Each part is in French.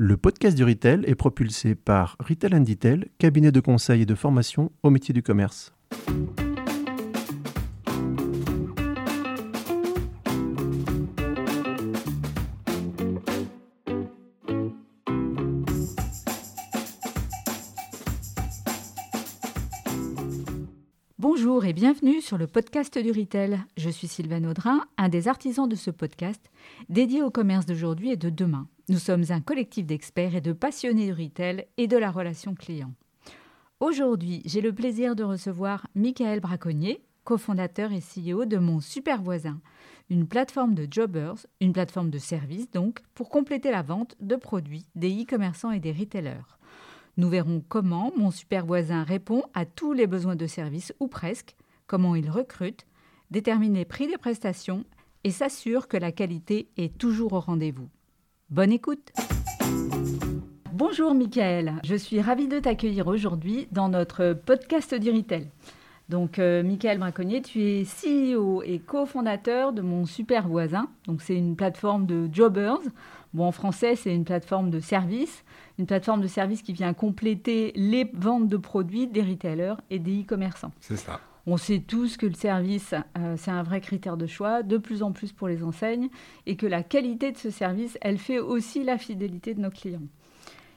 Le podcast du Retail est propulsé par Retail and Detail, cabinet de conseil et de formation au métier du commerce. Bonjour et bienvenue sur le podcast du Retail. Je suis Sylvain Audrin, un des artisans de ce podcast dédié au commerce d'aujourd'hui et de demain. Nous sommes un collectif d'experts et de passionnés du retail et de la relation client. Aujourd'hui, j'ai le plaisir de recevoir Michael Braconnier, cofondateur et CEO de Mon Super Voisin, une plateforme de jobbers, une plateforme de services donc, pour compléter la vente de produits des e-commerçants et des retailers. Nous verrons comment mon super voisin répond à tous les besoins de service ou presque, comment il recrute, détermine les prix des prestations et s'assure que la qualité est toujours au rendez-vous. Bonne écoute Bonjour Michael, je suis ravie de t'accueillir aujourd'hui dans notre podcast du Retail. Donc euh, Michael Braconnier, tu es CEO et cofondateur de mon super voisin. Donc c'est une plateforme de jobbers. Bon en français, c'est une plateforme de services une plateforme de service qui vient compléter les ventes de produits des retailers et des e-commerçants. C'est ça. On sait tous que le service, euh, c'est un vrai critère de choix, de plus en plus pour les enseignes, et que la qualité de ce service, elle fait aussi la fidélité de nos clients.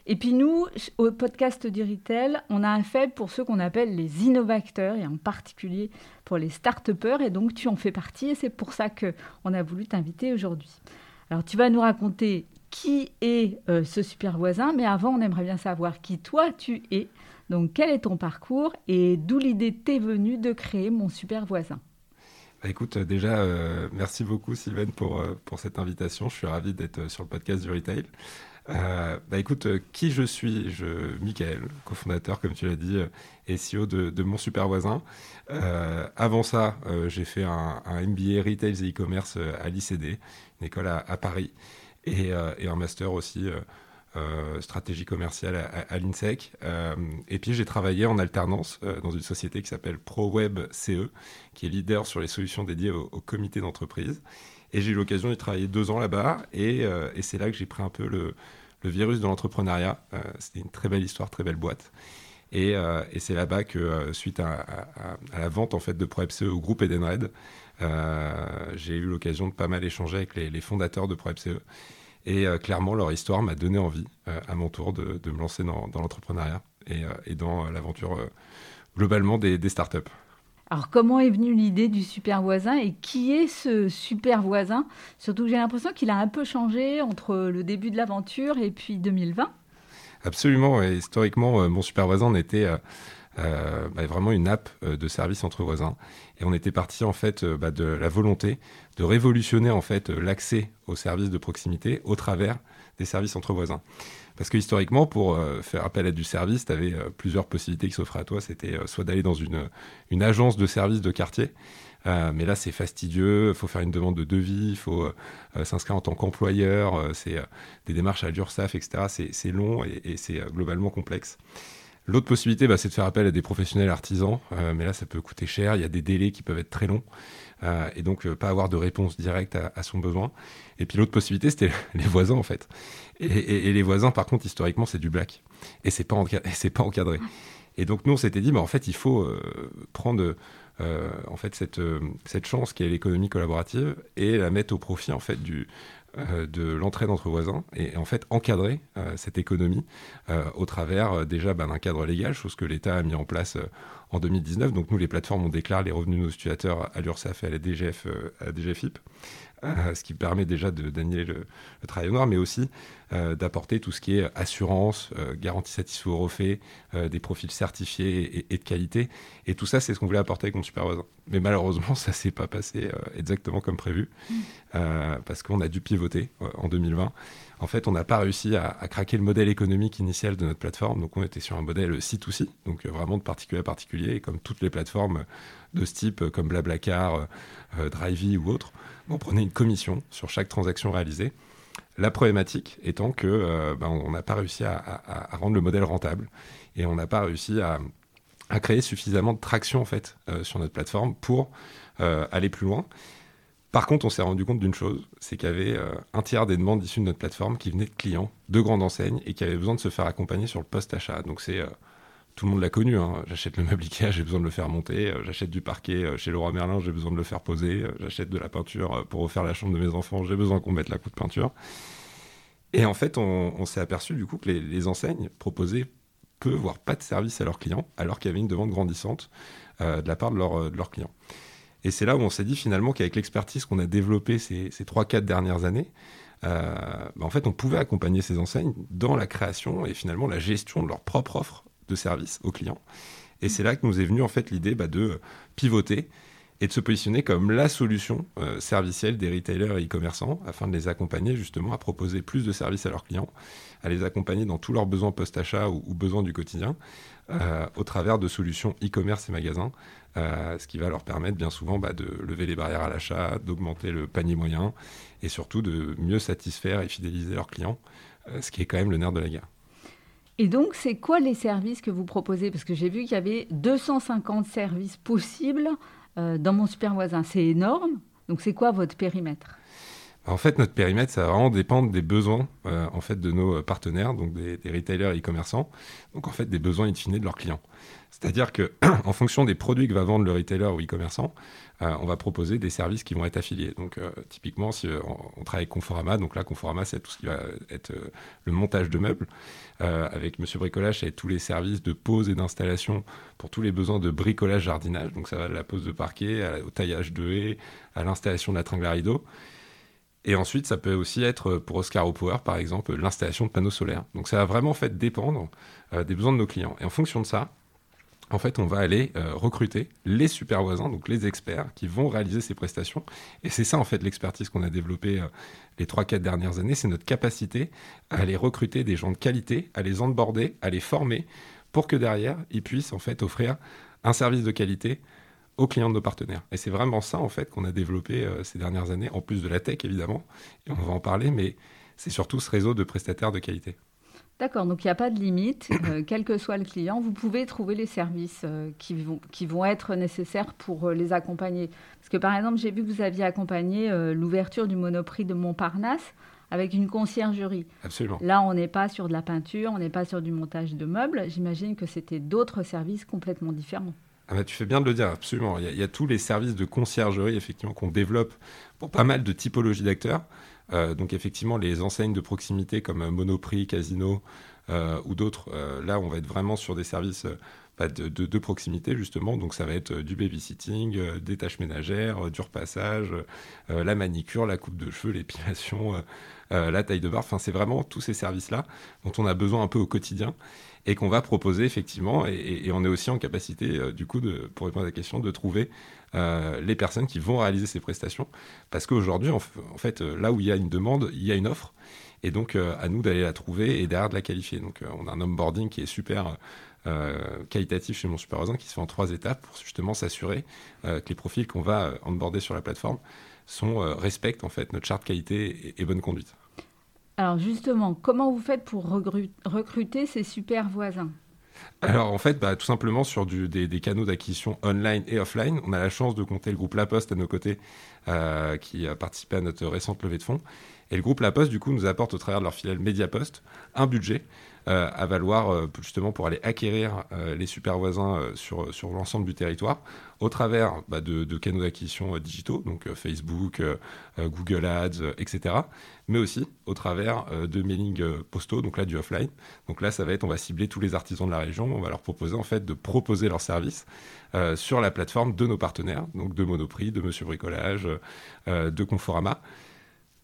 Et puis nous, au podcast du Retail, on a un fait pour ceux qu'on appelle les innovateurs, et en particulier pour les start-upers, et donc tu en fais partie, et c'est pour ça qu'on a voulu t'inviter aujourd'hui. Alors tu vas nous raconter qui est euh, ce super voisin, mais avant, on aimerait bien savoir qui toi tu es. Donc, quel est ton parcours et d'où l'idée t'est venue de créer mon super voisin? Bah, Écoute, euh, déjà, euh, merci beaucoup Sylvain pour, pour cette invitation. Je suis ravi d'être sur le podcast du Retail. bah écoute, qui je suis? Je, Michael, cofondateur, comme tu l'as dit, et CEO de, mon super voisin. avant ça, j'ai fait un, MBA Retail et e-commerce à l'ICD, une école à Paris. Euh, et, un master aussi euh, euh, stratégie commerciale à, l'INSEC. et puis j'ai travaillé en alternance dans une société qui s'appelle ProWeb CE, qui est leader sur les solutions dédiées au, comité d'entreprise. Et j'ai eu l'occasion d'y travailler deux ans là-bas. Et, c'est là que j'ai pris un peu le, virus de l'entrepreneuriat. C'était une très belle histoire, très belle boîte. Et, c'est là-bas que, suite à, la vente en fait de ProWeb CE au groupe Edenred, euh, j'ai eu l'occasion de pas mal échanger avec les, fondateurs de ProFCE. Et euh, clairement, leur histoire m'a donné envie, euh, à mon tour, de, me lancer dans, l'entrepreneuriat et, dans l'aventure globalement des, des, startups. Alors, comment est venue l'idée du super voisin et qui est ce super voisin? Surtout que j'ai l'impression qu'il a un peu changé entre le début de l'aventure et puis 2020. Absolument. Et historiquement, mon super voisin était euh, bah, vraiment une app euh, de service entre voisins. Et on était parti en fait euh, bah, de la volonté de révolutionner en fait l'accès aux services de proximité au travers des services entre voisins. Parce que historiquement, pour faire appel à du service, tu avais plusieurs possibilités qui s'offraient à toi. C'était soit d'aller dans une, une agence de service de quartier, mais là, c'est fastidieux. Il faut faire une demande de devis, il faut s'inscrire en tant qu'employeur. c'est des démarches à l'URSSAF, etc. C'est long et c'est globalement complexe. L'autre possibilité, bah, c'est de faire appel à des professionnels artisans, euh, mais là, ça peut coûter cher, il y a des délais qui peuvent être très longs, euh, et donc euh, pas avoir de réponse directe à, son besoin. Et puis l'autre possibilité, c'était les voisins, en fait. Et, les voisins, par contre, historiquement, c'est du black, et c'est pas, pas encadré. Et donc nous, on s'était dit, bah, en fait, il faut prendre en fait cette, cette chance qui est l'économie collaborative et la mettre au profit en fait du, de l'entraide entre voisins et en fait encadrer euh, cette économie euh, au travers déjà bah, d'un cadre légal, chose que l'État a mis en place en 2019. Donc nous, les plateformes, on déclare les revenus de nos utilisateurs à l'URSSAF et à la, DGF, à la DGFIP. Euh, ce qui permet déjà d'annuler le, le, travail noir, mais aussi euh, d'apporter tout ce qui est assurance, euh, garantie satisfait au refait, des profils certifiés et, de qualité. Et tout ça, c'est ce qu'on voulait apporter avec mon super voisin. Mais malheureusement, ça s'est pas passé exactement comme prévu, mmh. parce qu'on a dû pivoter en 2020. En fait, on n'a pas réussi à, à, craquer le modèle économique initial de notre plateforme. Donc, on était sur un modèle C2C, donc vraiment de particulier à particulier, et comme toutes les plateformes de ce type, comme Blablacar, Drivey ou autres on prenait une commission sur chaque transaction réalisée. La problématique étant que euh, ben, on n'a pas réussi à, rendre le modèle rentable et on n'a pas réussi à, créer suffisamment de traction en fait euh, sur notre plateforme pour euh, aller plus loin. Par contre, on s'est rendu compte d'une chose, c'est qu'il y avait un tiers des demandes issues de notre plateforme qui venaient de clients, de grandes enseignes, et qui avaient besoin de se faire accompagner sur le post-achat. Donc c'est... Euh, tout le monde l'a connu, hein. j'achète le meuble j'ai besoin de le faire monter, euh, j'achète du parquet chez Leroy Merlin, j'ai besoin de le faire poser, j'achète de la peinture pour refaire la chambre de mes enfants, j'ai besoin qu'on mette la coupe de peinture. Et en fait, on, s'est aperçu du coup que les, enseignes proposaient peu, voire pas de service à leurs clients, alors qu'il y avait une demande grandissante de la part de, leurs clients. Et c'est là où on s'est dit finalement qu'avec l'expertise qu'on a développée ces, ces 3-4 dernières années, euh, bah, en fait, on pouvait accompagner ces enseignes dans la création et finalement la gestion de leur propre offre de service aux clients. Et c'est là que nous est venue en fait l'idée bah, de pivoter et de se positionner comme la solution euh, servicielle des retailers et e-commerçants afin de les accompagner justement à proposer plus de services à leurs clients, à les accompagner dans tous leurs besoins post-achat ou, besoins du quotidien euh, au travers de solutions e-commerce et magasins euh, ce qui va leur permettre bien souvent bah, de lever les barrières à l'achat, d'augmenter le panier moyen et surtout de mieux satisfaire et fidéliser leurs clients, euh, ce qui est quand même le nerf de la guerre. Et donc, c'est quoi les services que vous proposez? Parce que j'ai vu qu'il y avait 250 services possibles euh, dans mon super voisin. C'est énorme. Donc, c'est quoi votre périmètre? En fait, notre périmètre, ça va vraiment dépendre des besoins en fait, de nos partenaires, donc des, retailers et e-commerçants, donc en fait des besoins in de leurs clients. C'est-à-dire que, en fonction des produits que va vendre le retailer ou e-commerçant, euh, on va proposer des services qui vont être affiliés. Donc, euh, typiquement, si euh, on, travaille avec Conforama, donc là, Conforama, c'est tout ce qui va être le montage de meubles. avec Monsieur Bricolage, c'est tous les services de pose et d'installation pour tous les besoins de bricolage jardinage. Donc, ça va de la pose de parquet au taillage de haies, à l'installation de la tringle à rideau. Et ensuite, ça peut aussi être pour Oscar Power, par exemple, l'installation de panneaux solaires. Donc, ça va vraiment fait dépendre des besoins de nos clients. Et en fonction de ça, en fait, on va aller euh, recruter les super voisins, donc les experts qui vont réaliser ces prestations. Et c'est ça, en fait, l'expertise qu'on a développée euh, les 3-4 dernières années, c'est notre capacité à aller recruter des gens de qualité, à les onboarder, à les former, pour que derrière, ils puissent, en fait, offrir un service de qualité aux clients de nos partenaires. Et c'est vraiment ça, en fait, qu'on a développé euh, ces dernières années, en plus de la tech, évidemment, et on va en parler, mais c'est surtout ce réseau de prestataires de qualité. D'accord, donc il n'y a pas de limite, euh, quel que soit le client, vous pouvez trouver les services euh, qui, vont, qui vont être nécessaires pour euh, les accompagner. Parce que par exemple, j'ai vu que vous aviez accompagné l'ouverture du Monoprix de Montparnasse avec une conciergerie. Absolument. Là, on n'est pas sur de la peinture, on n'est pas sur du montage de meubles. J'imagine que c'était d'autres services complètement différents. Ah bah, tu fais bien de le dire, absolument. Il y, y, a tous les services de conciergerie, effectivement, qu'on développe pour pas mal de typologies d'acteurs. Euh, donc effectivement, les enseignes de proximité comme Monoprix, Casino euh, ou d'autres, euh, là, on va être vraiment sur des services bah, de, proximité justement. Donc ça va être du babysitting, des tâches ménagères, du repassage, la manicure, la coupe de cheveux, l'épilation, la taille de barre. Enfin, c'est vraiment tous ces services-là dont on a besoin un peu au quotidien et qu'on va proposer effectivement. Et, on est aussi en capacité, du coup, de, pour répondre à la question, de trouver euh, les personnes qui vont réaliser ces prestations. Parce qu'aujourd'hui, en, fait, euh, là où il y a une demande, il y a une offre. Et donc, euh, à nous d'aller la trouver et derrière de la qualifier. Donc, on a un onboarding qui est super qualitatif chez mon superviseur qui se fait en trois étapes pour justement s'assurer que les profils qu'on va onboarder sur la plateforme sont, respectent en fait notre charte qualité et, bonne conduite. Alors justement, comment vous faites pour recruter ces super voisins? Alors en fait, bah, tout simplement sur des, canaux d'acquisition online et offline, on a la chance de compter le groupe La Poste à nos côtés, euh, qui a participé à notre récente levée de fonds. Et le groupe La Poste, du coup, nous apporte au travers de leur filiale Mediapost un budget à valoir euh, justement pour aller acquérir euh, les super voisins sur, sur l'ensemble du territoire au travers bah, de, canaux d'acquisition digitaux, donc Facebook, Google Ads, etc. Mais aussi au travers de mailing postaux, donc là du offline. Donc là, ça va être, on va cibler tous les artisans de la région, on va leur proposer en fait de proposer leurs services sur la plateforme de nos partenaires, donc de Monoprix, de Monsieur Bricolage, de Conforama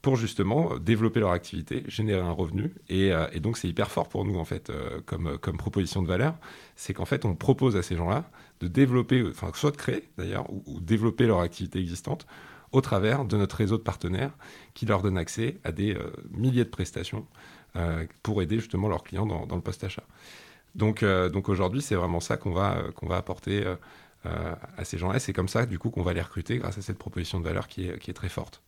pour justement développer leur activité, générer un revenu. Et, euh, donc c'est hyper fort pour nous en fait euh, comme, comme proposition de valeur, c'est qu'en fait on propose à ces gens-là de développer, enfin soit de créer d'ailleurs, ou, développer leur activité existante au travers de notre réseau de partenaires qui leur donne accès à des euh, milliers de prestations pour aider justement leurs clients dans, le post-achat. Donc, aujourd'hui c'est vraiment ça qu'on va, apporter à ces gens-là. C'est comme ça du coup qu'on va les recruter grâce à cette proposition de valeur qui est très forte.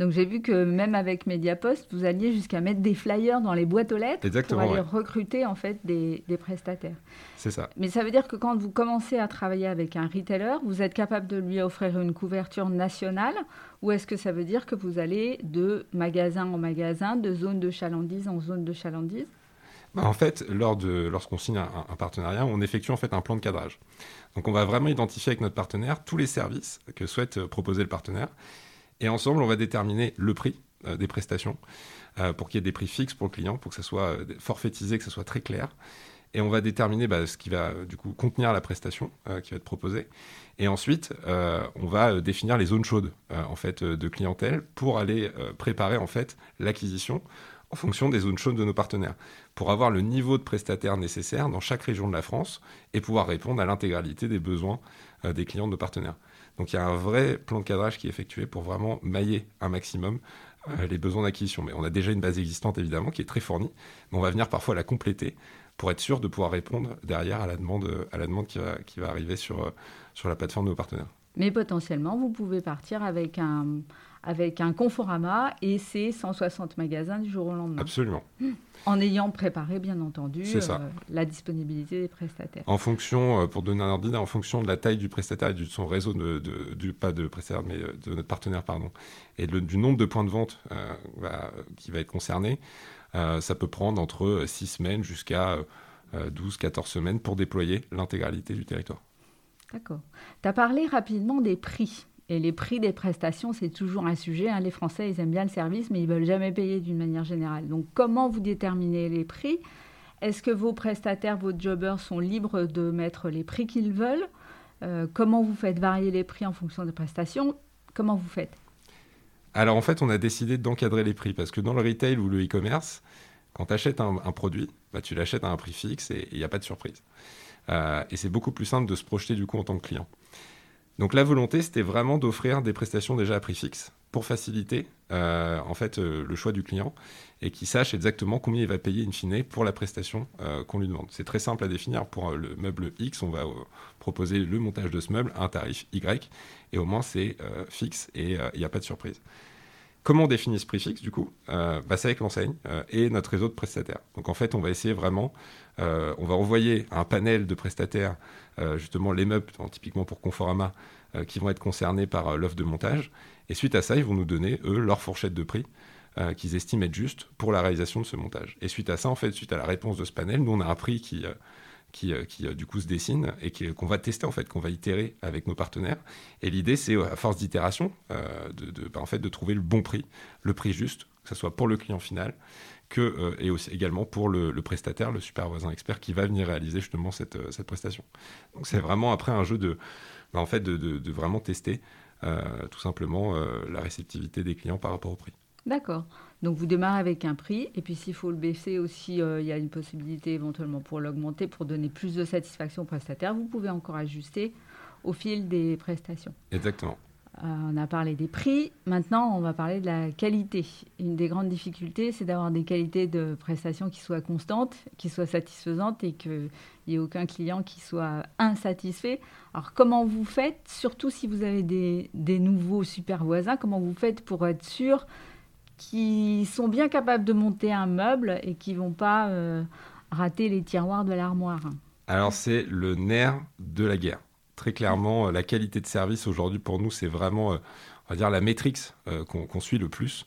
Donc j'ai vu que même avec Mediapost, vous alliez jusqu'à mettre des flyers dans les boîtes aux lettres Exactement, pour aller ouais. recruter en fait des, des prestataires. C'est ça. Mais ça veut dire que quand vous commencez à travailler avec un retailer, vous êtes capable de lui offrir une couverture nationale ou est-ce que ça veut dire que vous allez de magasin en magasin, de zone de chalandise en zone de chalandise? Bah, en fait, lors de, lorsqu'on signe un, un partenariat, on effectue en fait un plan de cadrage. Donc, on va vraiment identifier avec notre partenaire tous les services que souhaite euh, proposer le partenaire. Et ensemble, on va déterminer le prix euh, des prestations euh, pour qu'il y ait des prix fixes pour le client, pour que ça soit euh, forfaitisé, que ça soit très clair. Et on va déterminer bah, ce qui va du coup contenir la prestation qui va être proposée. Et ensuite, on va définir les zones chaudes en fait de clientèle pour aller préparer en fait l'acquisition en fonction des zones chaudes de nos partenaires, pour avoir le niveau de prestataire nécessaire dans chaque région de la France et pouvoir répondre à l'intégralité des besoins des clients de nos partenaires. Donc il y a un vrai plan de cadrage qui est effectué pour vraiment mailler un maximum euh, les besoins d'acquisition. Mais on a déjà une base existante évidemment qui est très fournie, mais on va venir parfois la compléter pour être sûr de pouvoir répondre derrière à la demande, à la demande qui, va, qui va arriver sur, euh, sur la plateforme de nos partenaires. Mais potentiellement, vous pouvez partir avec un, avec un Conforama et ses 160 magasins du jour au lendemain. Absolument. En ayant préparé, bien entendu, C'est euh, la disponibilité des prestataires. En fonction, euh, pour donner un ordre d'idée, en fonction de la taille du prestataire et de son réseau, de, de- du, pas de prestataire, mais euh, de notre partenaire, pardon, et du nombre de points de vente euh, va- qui va être concerné, euh, ça peut prendre entre 6 semaines jusqu'à 12-14 semaines pour déployer l'intégralité du territoire. D'accord. Tu as parlé rapidement des prix. Et les prix des prestations, c'est toujours un sujet. hein. Les Français, ils aiment bien le service, mais ils veulent jamais payer d'une manière générale. Donc, comment vous déterminez les prix? Est-ce que vos prestataires, vos jobbers sont libres de mettre les prix qu'ils veulent? Euh, Comment vous faites varier les prix en fonction des prestations? Comment vous faites? Alors en fait, on a décidé d'encadrer les prix parce que dans le retail ou le e-commerce, quand tu achètes un, un produit, bah, tu l'achètes à un prix fixe et il n'y a pas de surprise. Euh, et c'est beaucoup plus simple de se projeter du coup en tant que client. Donc la volonté, c'était vraiment d'offrir des prestations déjà à prix fixe pour faciliter euh, en fait euh, le choix du client et qu'il sache exactement combien il va payer in fine pour la prestation euh, qu'on lui demande. C'est très simple à définir. Pour le meuble X, on va proposer le montage de ce meuble à un tarif Y et au moins c'est fixe et il n'y a pas de surprise. Comment on définit ce prix fixe du coup? Bah, C'est avec l'enseigne et notre réseau de prestataires. Donc en fait, on va essayer vraiment, euh, on va envoyer un panel de prestataires, euh, justement les meubles, typiquement pour Conforama, euh, qui vont être concernés par l'offre de montage. Et suite à ça, ils vont nous donner, eux, leur fourchette de prix qu'ils estiment être juste pour la réalisation de ce montage. Et suite à ça, en fait, suite à la réponse de ce panel, nous, on a un prix qui, qui, du coup se dessine et qu'on va tester, en fait, qu'on va itérer avec nos partenaires. Et l'idée, c'est, à force d'itération, euh, de, de- bah, en fait, de trouver le bon prix, le prix juste, que ce soit pour le client final, que, euh, et aussi également pour le, le prestataire, le super voisin expert qui va venir réaliser justement cette, euh, cette prestation. Donc c'est vraiment après un jeu de, en fait, de, de- de vraiment tester euh, tout simplement la réceptivité des clients par rapport au prix. D'accord. Donc vous démarrez avec un prix, et puis s'il faut le baisser aussi, euh, il y a une possibilité éventuellement pour l'augmenter, pour donner plus de satisfaction au prestataire. Vous pouvez encore ajuster au fil des prestations. Exactement. Euh, on a parlé des prix, maintenant on va parler de la qualité. Une des grandes difficultés, c'est d'avoir des qualités de prestations qui soient constantes, qui soient satisfaisantes et qu'il n'y ait aucun client qui soit insatisfait. Alors comment vous faites, surtout si vous avez des, nouveaux super voisins, comment vous faites pour être sûr qu'ils sont bien capables de monter un meuble et qu'ils ne vont pas euh, rater les tiroirs de l'armoire? Alors c'est le nerf de la guerre. Très clairement, euh, la qualité de service aujourd'hui pour nous, c'est vraiment, euh, on va dire, la métrix euh, qu'on suit le plus.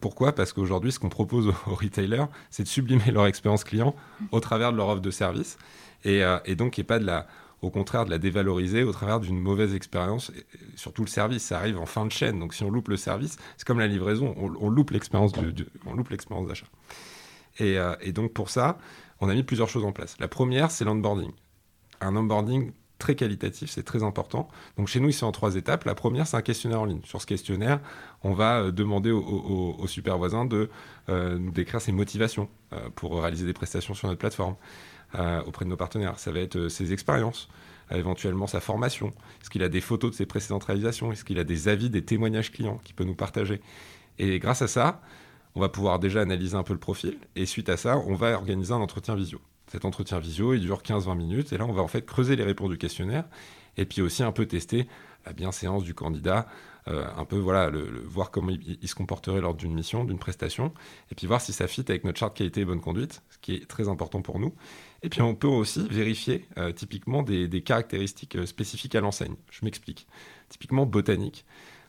Pourquoi? Parce qu'aujourd'hui, ce qu'on propose aux, retailers, c'est de sublimer leur expérience client au travers de leur offre de service, et, et donc, et pas de la, au contraire, de la dévaloriser au travers d'une mauvaise expérience. Surtout le service, ça arrive en fin de chaîne. Donc, si on loupe le service, c'est comme la livraison, on, on loupe l'expérience d'achat. Et, et donc, pour ça, on a mis plusieurs choses en place. La première, c'est l'onboarding. Un onboarding très qualitatif, c'est très important. Donc chez nous, c'est en trois étapes. La première, c'est un questionnaire en ligne. Sur ce questionnaire, on va euh, demander au, super voisin de euh, nous décrire ses motivations euh, pour réaliser des prestations sur notre plateforme auprès de nos partenaires. Ça va être ses expériences, éventuellement sa formation. Est-ce qu'il a des photos de ses précédentes réalisations? Est-ce qu'il a des avis, des témoignages clients qu'il peut nous partager? Et grâce à ça, on va pouvoir déjà analyser un peu le profil. Et suite à ça, on va organiser un entretien visio. Cet entretien visio, il dure 15-20 minutes. Et là, on va en fait creuser les réponses du questionnaire et puis aussi un peu tester la bienséance du candidat, euh, un peu voilà, le, voir comment il, se comporterait lors d'une mission, d'une prestation, et puis voir si ça fit avec notre charte qualité et bonne conduite, ce qui est très important pour nous. Et puis on peut aussi vérifier euh, typiquement des, caractéristiques euh, spécifiques à l'enseigne. Je m'explique. Typiquement botanique.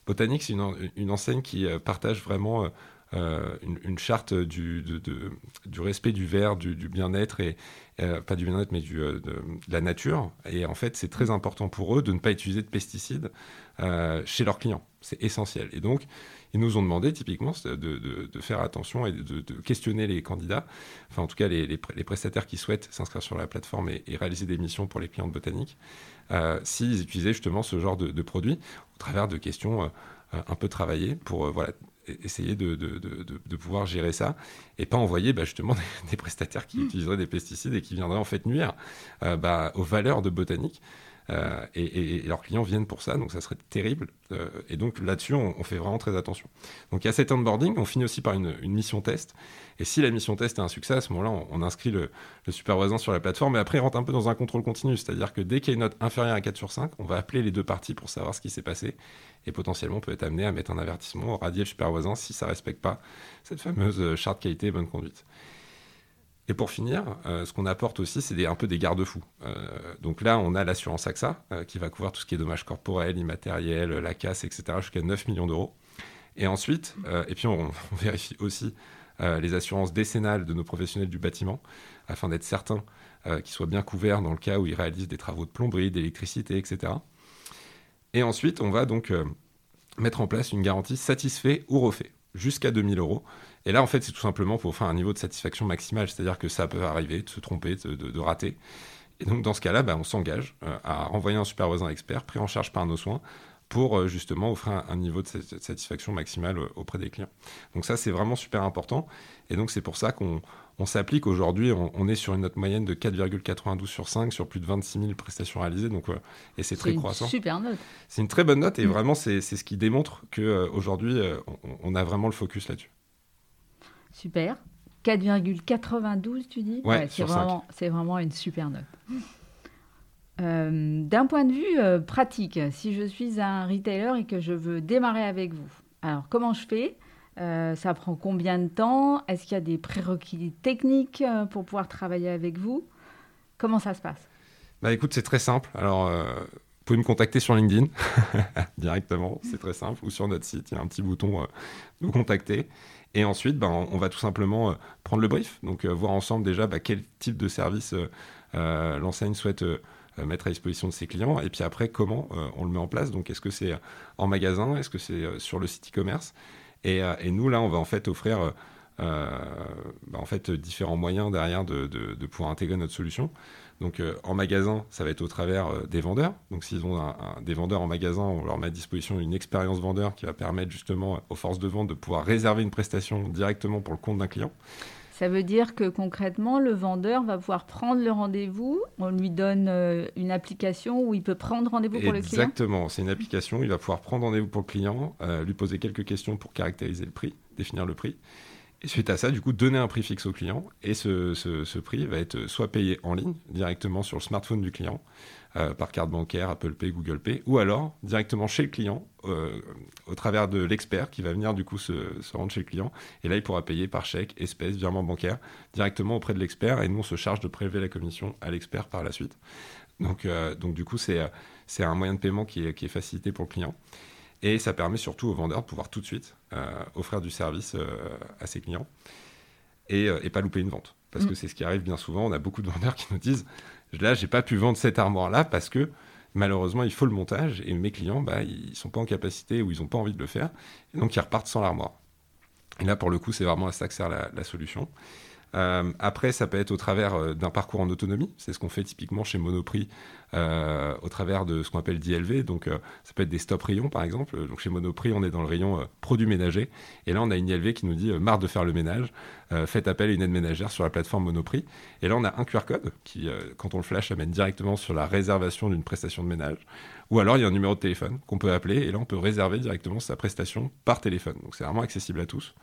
Botanique, c'est une, enseigne qui partage vraiment une, charte du, du, respect du verre, du, bien-être, et pas du bien-être, mais du, de, la nature. Et en fait, c'est très important pour eux de ne pas utiliser de pesticides euh, chez leurs clients. C'est essentiel. Et donc, ils nous ont demandé typiquement de, faire attention et de, questionner les candidats, enfin en tout cas les, prestataires qui souhaitent s'inscrire sur la plateforme et, réaliser des missions pour les clients de botanique, euh, s'ils utilisaient justement ce genre de, produits au travers de questions euh, un peu travaillées pour voilà, essayer de, pouvoir gérer ça et pas envoyer bah, justement des, prestataires qui utiliseraient des pesticides et qui viendraient en fait nuire bah, aux valeurs de botanique. Euh, et, leurs clients viennent pour ça, donc ça serait terrible. Euh, et donc là-dessus, on, fait vraiment très attention. Donc il y a cet onboarding, on finit aussi par une, mission test. Et si la mission test est un succès, à ce moment-là, on, inscrit le, le superviseur sur la plateforme, et après, il rentre un peu dans un contrôle continu. C'est-à-dire que dès qu'il y a une note inférieure à 4 sur 5, on va appeler les deux parties pour savoir ce qui s'est passé. Et potentiellement, on peut être amené à mettre un avertissement, radier le superviseur si ça ne respecte pas cette fameuse charte qualité et bonne conduite. Et pour finir, euh, ce qu'on apporte aussi, c'est un peu des garde-fous. Euh, donc là, on a l'assurance AXA euh, qui va couvrir tout ce qui est dommages corporels, immatériels, la casse, etc., jusqu'à 9 millions d'euros. Et ensuite, et puis on, vérifie aussi les assurances décennales de nos professionnels du bâtiment afin d'être certain qu'ils soient bien couverts dans le cas où ils réalisent des travaux de plomberie, d'électricité, etc. Et ensuite, on va donc mettre en place une garantie satisfait ou refait jusqu'à 2000 euros et là, en fait, c'est tout simplement pour faire un niveau de satisfaction maximal, c'est-à-dire que ça peut arriver de se tromper, de, rater. Et donc, dans ce cas-là, bah, on s'engage euh, à renvoyer un super voisin expert pris en charge par nos soins pour euh, justement offrir un, niveau de satisfaction maximale euh, auprès des clients. Donc ça, c'est vraiment super important. Et donc, c'est pour ça qu'on s'applique aujourd'hui. On, est sur une note moyenne de 4,92 sur 5 sur plus de 26 000 prestations réalisées. Donc, et c'est très croissant. C'est une super note. C'est une très bonne note et mm. vraiment, c'est ce qui démontre qu'aujourd'hui, on, on a vraiment le focus là-dessus. Super. 4,92, tu dis? Ouais, c'est vraiment, vraiment, une super note. Euh, d'un point de vue euh, pratique, si je suis un retailer et que je veux démarrer avec vous, alors comment je fais? Euh, Ça prend combien de temps? Est-ce qu'il y a des prérequis techniques pour pouvoir travailler avec vous? Comment ça se passe? Bah écoute, c'est très simple. Alors, vous pouvez me contacter sur LinkedIn. Directement, c'est très simple, ou sur notre site, il y a un petit bouton nous contacter. Et ensuite, ben, on va tout simplement euh, prendre le brief, donc euh, voir ensemble déjà bah, quel type de service euh, l'enseigne souhaite mettre à disposition de ses clients, et puis après, comment on le met en place. Donc, est-ce que c'est en magasin, est-ce que c'est sur le site e-commerce? Et, nous, là, on va en fait offrir bah, en fait, différents moyens derrière de, pouvoir intégrer notre solution. Donc euh, en magasin, ça va être au travers euh, des vendeurs. Donc s'ils ont des vendeurs en magasin, on leur met à disposition une expérience vendeur qui va permettre justement aux forces de vente de pouvoir réserver une prestation directement pour le compte d'un client. Ça veut dire que concrètement, le vendeur va pouvoir prendre le rendez-vous. On lui donne euh, une application où il peut prendre rendez-vous pour le client. Exactement, c'est une application. Il va pouvoir prendre rendez-vous pour le client, lui poser quelques questions pour caractériser le prix, définir le prix. Et suite à ça, du coup, donner un prix fixe au client. Et ce, ce, prix va être soit payé en ligne, directement sur le smartphone du client, euh, par carte bancaire, Apple Pay, Google Pay, ou alors directement chez le client, euh, au travers de l'expert qui va venir du coup se, se, rendre chez le client. Et là, il pourra payer par chèque, espèce, virement bancaire, directement auprès de l'expert. Et nous, on se charge de prélever la commission à l'expert par la suite. Donc, euh, donc du coup, c'est un moyen de paiement qui est, qui est facilité pour le client. Et ça permet surtout aux vendeurs de pouvoir tout de suite euh, offrir du service euh, à ses clients et, euh, et, pas louper une vente. Parce que mm. c'est ce qui arrive bien souvent. On a beaucoup de vendeurs qui nous disent Là, j'ai pas pu vendre cette armoire-là parce que malheureusement, il faut le montage et mes clients, bah, ils sont pas en capacité ou ils n'ont pas envie de le faire. Donc, ils repartent sans l'armoire. Et là, pour le coup, c'est vraiment à ça que sert la solution. Euh, après, ça peut être au travers euh, d'un parcours en autonomie. C'est ce qu'on fait typiquement chez Monoprix euh, au travers de ce qu'on appelle d'ILV. Donc, ça peut être des stop rayons, par exemple. Donc, chez Monoprix, on est dans le rayon produits ménagers. Et là, on a une ILV qui nous dit marre de faire le ménage, faites appel à une aide ménagère sur la plateforme Monoprix. Et là, on a un QR code qui, quand on le flash, amène directement sur la réservation d'une prestation de ménage. Ou alors, il y a un numéro de téléphone qu'on peut appeler. Et là, on peut réserver directement sa prestation par téléphone. Donc, c'est vraiment accessible à tous.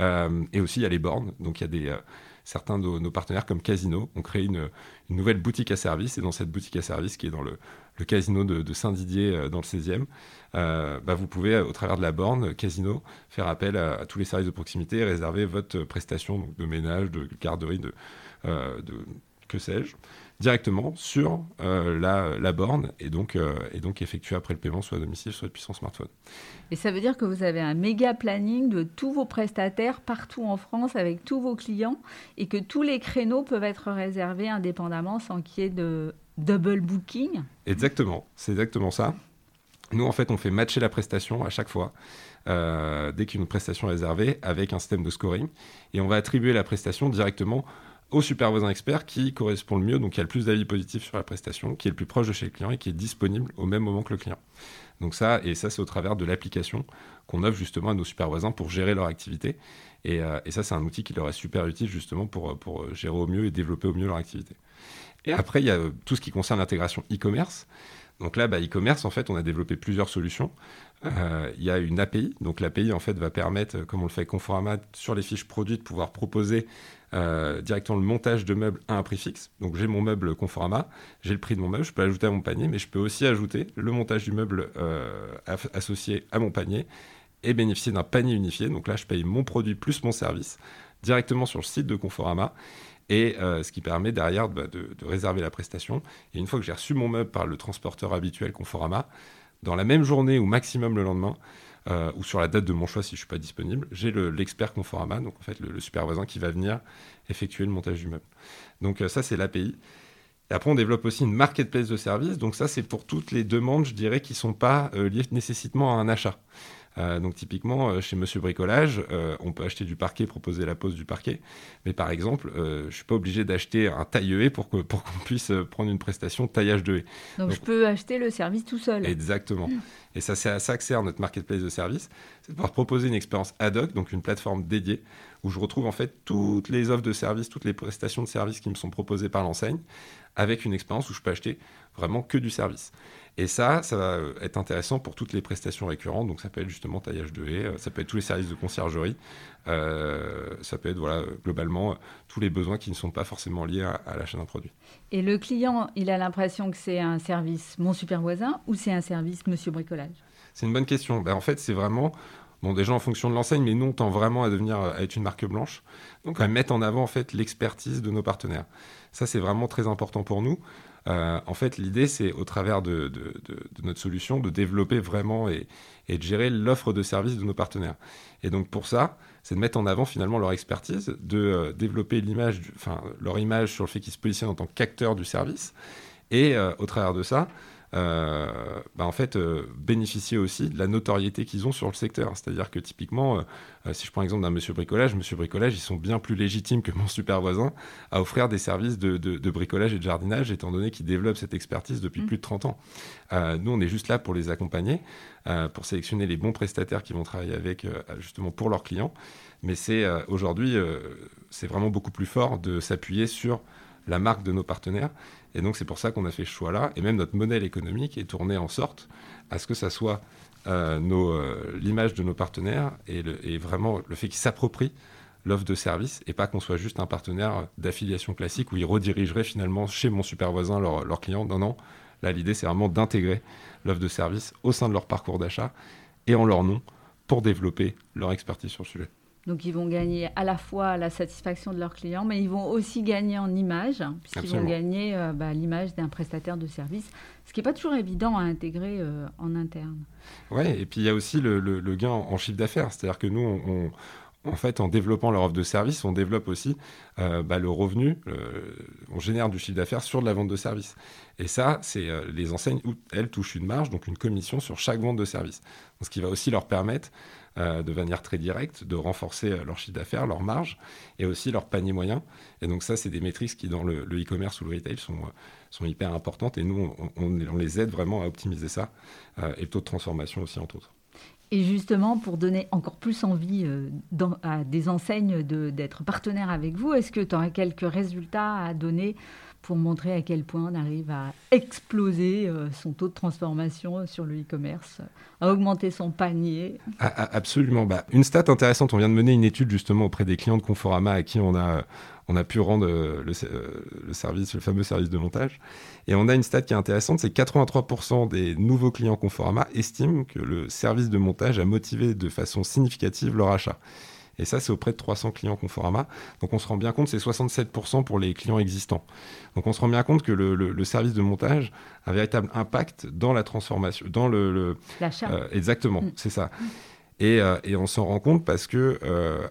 Euh, et aussi, il y a les bornes. Donc, il y a des. Euh, certains de nos partenaires comme Casino ont créé une, nouvelle boutique à service. Et dans cette boutique à service qui est dans le, casino de, Saint-Didier dans le 16e, bah, vous pouvez, au travers de la borne Casino, faire appel à, tous les services de proximité et réserver votre prestation de ménage, de garderie, de, de que sais-je directement sur euh, la, borne et donc, euh, et donc effectuer après le paiement soit à domicile, soit depuis son smartphone. Et ça veut dire que vous avez un méga planning de tous vos prestataires partout en France avec tous vos clients et que tous les créneaux peuvent être réservés indépendamment sans qu'il y ait de double booking? Exactement, c'est exactement ça. Nous, en fait, on fait matcher la prestation à chaque fois. Euh, dès qu'une prestation est réservée avec un système de scoring et on va attribuer la prestation directement au super voisin expert qui correspond le mieux, donc qui a le plus d'avis positifs sur la prestation, qui est le plus proche de chez le client et qui est disponible au même moment que le client. Donc ça, et ça c'est au travers de l'application qu'on offre justement à nos super voisins pour gérer leur activité. Et, euh, ça c'est un outil qui leur est super utile justement pour, pour gérer au mieux et développer au mieux leur activité. Et après, il y a euh, tout ce qui concerne l'intégration e-commerce. Donc là, bah, e-commerce, en fait, on a développé plusieurs solutions. Euh, il y a une API. Donc l'API, en fait, va permettre, comme on le fait avec Conforama, sur les fiches produits, de pouvoir proposer euh, directement le montage de meubles à un prix fixe. Donc j'ai mon meuble Conforama, j'ai le prix de mon meuble, je peux ajouter à mon panier, mais je peux aussi ajouter le montage du meuble euh, associé à mon panier et bénéficier d'un panier unifié. Donc là, je paye mon produit plus mon service directement sur le site de Conforama. Et euh, ce qui permet derrière bah, de, de, réserver la prestation. Et une fois que j'ai reçu mon meuble par le transporteur habituel Conforama, dans la même journée ou maximum le lendemain, euh, ou sur la date de mon choix si je ne suis pas disponible, j'ai l'expert Conforama, donc en fait le, super voisin qui va venir effectuer le montage du meuble. Donc euh, ça c'est l'API. Après, on développe aussi une marketplace de services. Donc ça, c'est pour toutes les demandes, je dirais, qui ne sont pas euh, liées nécessairement à un achat. Euh, donc typiquement, euh, chez Monsieur Bricolage, euh, on peut acheter du parquet, proposer la pose du parquet. Mais par exemple, je ne suis pas obligé d'acheter un taille-haie pour qu'on pour qu'on puisse prendre une prestation taillage de haie. Donc, je peux acheter le service tout seul. Exactement. Hmm. Et ça, c'est à ça que sert notre marketplace de services. C'est de pouvoir proposer une expérience ad hoc, donc une plateforme dédiée, où je retrouve en fait toutes les offres de services, toutes les prestations de services qui me sont proposées par l'enseigne, avec une expérience où je peux acheter vraiment que du service. Et ça, ça va être intéressant pour toutes les prestations récurrentes. Donc, ça peut être justement taillage de haies, ça peut être tous les services de conciergerie, euh, ça peut être voilà, globalement tous les besoins qui ne sont pas forcément liés à, l'achat d'un produit. Et le client, il a l'impression que c'est un service Mon Super Voisin ou c'est un service Monsieur Bricolage? C'est une bonne question. Ben, en fait, c'est vraiment. Bon, déjà en fonction de l'enseigne, mais nous, on tend vraiment à devenir à être une marque blanche. Donc, à mettre en avant en fait l'expertise de nos partenaires. Ça, c'est vraiment très important pour nous. Euh, en fait, l'idée, c'est au travers de, notre solution de développer vraiment et, de gérer l'offre de services de nos partenaires. Et donc pour ça, c'est de mettre en avant finalement leur expertise, de euh, développer l'image, leur image sur le fait qu'ils se positionnent en tant qu'acteurs du service. Et euh, au travers de ça, euh, bah, en fait, euh, bénéficier aussi de la notoriété qu'ils ont sur le secteur. C'est-à-dire que typiquement, euh, si je prends l'exemple d'un monsieur bricolage, monsieur bricolage, ils sont bien plus légitimes que mon super voisin à offrir des services de, bricolage et de jardinage, étant donné qu'ils développent cette expertise depuis mmh. plus de 30 ans. nous, on est juste là pour les accompagner, pour sélectionner les bons prestataires qui vont travailler avec, justement, pour leurs clients. Mais c'est aujourd'hui, c'est vraiment beaucoup plus fort de s'appuyer sur la marque de nos partenaires. Et donc c'est pour ça qu'on a fait ce choix-là. Et même notre modèle économique est tourné en sorte à ce que ça soit euh, euh, l'image de nos partenaires et, vraiment le fait qu'ils s'approprient l'offre de service et pas qu'on soit juste un partenaire d'affiliation classique où ils redirigeraient finalement chez mon super voisin leur clients. Non, non. Là, l'idée, c'est vraiment d'intégrer l'offre de service au sein de leur parcours d'achat et en leur nom pour développer leur expertise sur le sujet. Donc ils vont gagner à la fois la satisfaction de leurs clients, mais ils vont aussi gagner en image, puisqu'ils vont gagner euh, bah, l'image d'un prestataire de service, ce qui n'est pas toujours évident à intégrer euh, en interne. Oui, et puis il y a aussi le, gain en, chiffre d'affaires, c'est-à-dire que nous, on, en fait, en développant leur offre de service, on développe aussi euh, bah, le revenu, on génère du chiffre d'affaires sur de la vente de service. Et ça, c'est les enseignes où elles touchent une marge, donc une commission sur chaque vente de service. ce qui va aussi leur permettre euh, de manière très directe, de renforcer euh, leur chiffre d'affaires, leur marge et aussi leur panier moyen. Et donc ça, c'est des métriques qui, dans le e-commerce ou le retail, sont, euh, sont hyper importantes et nous, on, les aide vraiment à optimiser ça et le taux de transformation aussi, entre autres. Et justement, pour donner encore plus envie à des enseignes d'être partenaires avec vous, est-ce que tu aurais quelques résultats à donner pour montrer à quel point on arrive à exploser euh, son taux de transformation sur le e-commerce, à augmenter son panier? Ah, ah, absolument. Bah, une stat intéressante, on vient de mener une étude justement auprès des clients de Conforama à qui on a, on a pu rendre euh, le, euh, le, service, le fameux service de montage. Et on a une stat qui est intéressante, c'est 83% des nouveaux clients Conforama estiment que le service de montage a motivé de façon significative leur achat. Et ça, c'est auprès de 300 clients Conforama. Donc on se rend bien compte, c'est 67% pour les clients existants. Donc on se rend bien compte que le, service de montage a un véritable impact dans la transformation, dans le... L'achat. Euh, exactement, mm. c'est ça. Et, euh, et, on s'en rend compte parce que, euh,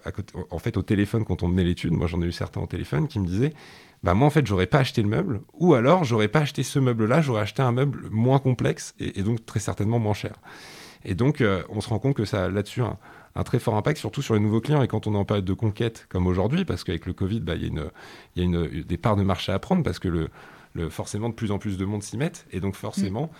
en fait, au téléphone, quand on menait l'étude, moi j'en ai eu certains au téléphone qui me disaient bah moi en fait j'aurais pas acheté le meuble ou alors j'aurais pas acheté ce meuble là j'aurais acheté un meuble moins complexe et, donc très certainement moins cher et donc on se rend compte que ça a là-dessus un, très fort impact, surtout sur les nouveaux clients. Et quand on est en période de conquête, comme aujourd'hui, parce qu'avec le Covid, bah, il y a, une, y des parts de marché à prendre, parce que forcément, de plus en plus de monde s'y met. Et donc, forcément.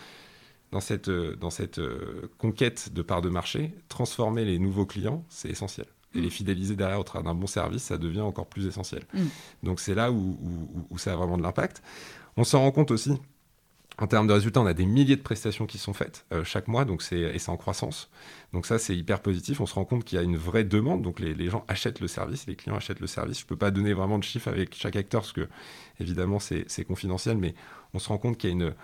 Dans cette, dans cette euh, conquête de parts de marché, transformer les nouveaux clients, c'est essentiel. Et les mm. fidéliser derrière au travers d'un bon service, ça devient encore plus essentiel. Mm. Donc, c'est là où, où, où ça a vraiment de l'impact. On s'en rend compte aussi en termes de résultats, on a des milliers de prestations qui sont faites euh, chaque mois, donc c'est et c'est en croissance. Donc ça, c'est hyper positif. On se rend compte qu'il y a une vraie demande, donc les, gens achètent le service, les clients achètent le service. Je ne peux pas donner vraiment de chiffres avec chaque acteur parce que évidemment c'est confidentiel, mais on se rend compte qu'il y a une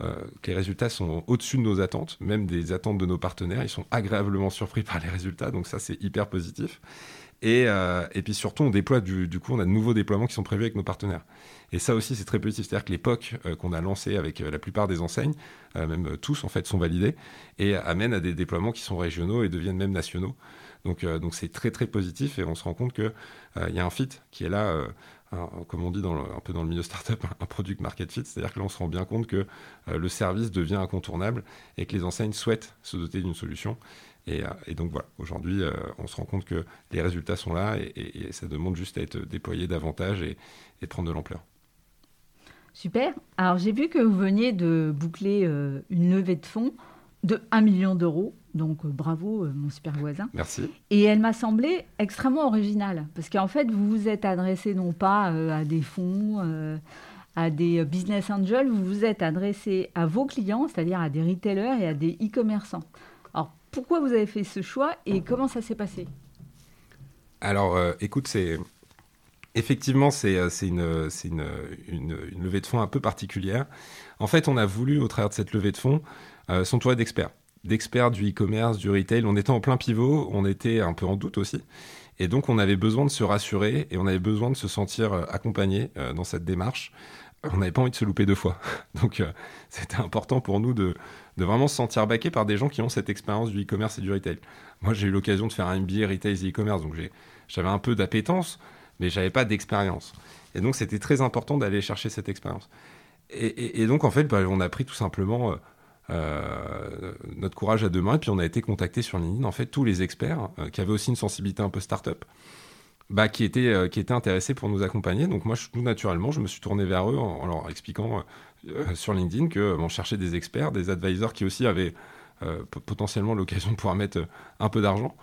euh, que les résultats sont au-dessus de nos attentes, même des attentes de nos partenaires. Ils sont agréablement surpris par les résultats, donc ça c'est hyper positif. Et, euh, puis surtout, on déploie du, coup, on a de nouveaux déploiements qui sont prévus avec nos partenaires. Et ça aussi, c'est très positif. C'est-à-dire que l'époque euh, qu'on a lancé avec la plupart des enseignes, même tous en fait, sont validés et amènent à des déploiements qui sont régionaux et deviennent même nationaux. Donc, c'est très très positif et on se rend compte qu'il il y a un fit qui est là. Comme on dit dans un peu dans le milieu startup, un product market fit, c'est-à-dire que là on se rend bien compte que le service devient incontournable et que les enseignes souhaitent se doter d'une solution. Et, et, donc voilà, aujourd'hui on se rend compte que les résultats sont là et, ça demande juste à être déployé davantage et, prendre de l'ampleur. Super. Alors j'ai vu que vous veniez de boucler euh, une levée de fonds de 1 million d'euros. Donc euh, bravo euh, mon super voisin. Merci. Et elle m'a semblé extrêmement originale. Parce qu'en fait, vous vous êtes adressé non pas à des fonds, à des business angels, vous vous êtes adressé à vos clients, c'est-à-dire à des retailers et à des e-commerçants. Alors pourquoi vous avez fait ce choix et comment ça s'est passé? Alors écoute, c'est Effectivement, c'est euh, une, une, levée de fonds un peu particulière. En fait, on a voulu, au travers de cette levée de fonds, euh, s'entourer d'experts. D'experts du e-commerce, du retail. On était en plein pivot, on était un peu en doute aussi. Et donc, on avait besoin de se rassurer et on avait besoin de se sentir euh, accompagné dans cette démarche. On n'avait pas envie de se louper deux fois. Donc, c'était important pour nous de, de, vraiment se sentir baqué par des gens qui ont cette expérience du e-commerce et du retail. Moi, j'ai eu l'occasion de faire un MBA retail et e-commerce, donc j'avais un peu d'appétence mais j'avais pas d'expérience. Et donc, c'était très important d'aller chercher cette expérience. Et, donc, en fait, bah, on a pris tout simplement euh, euh, notre courage à deux et puis on a été contacté sur LinkedIn, en fait, tous les experts euh, qui avaient aussi une sensibilité un peu start-up. Bah, qui, étaient, qui étaient intéressés pour nous accompagner. Donc moi, tout naturellement, je me suis tourné vers eux en, leur expliquant sur LinkedIn que cherchait des experts, des advisors qui aussi avaient potentiellement l'occasion de pouvoir mettre un peu d'argent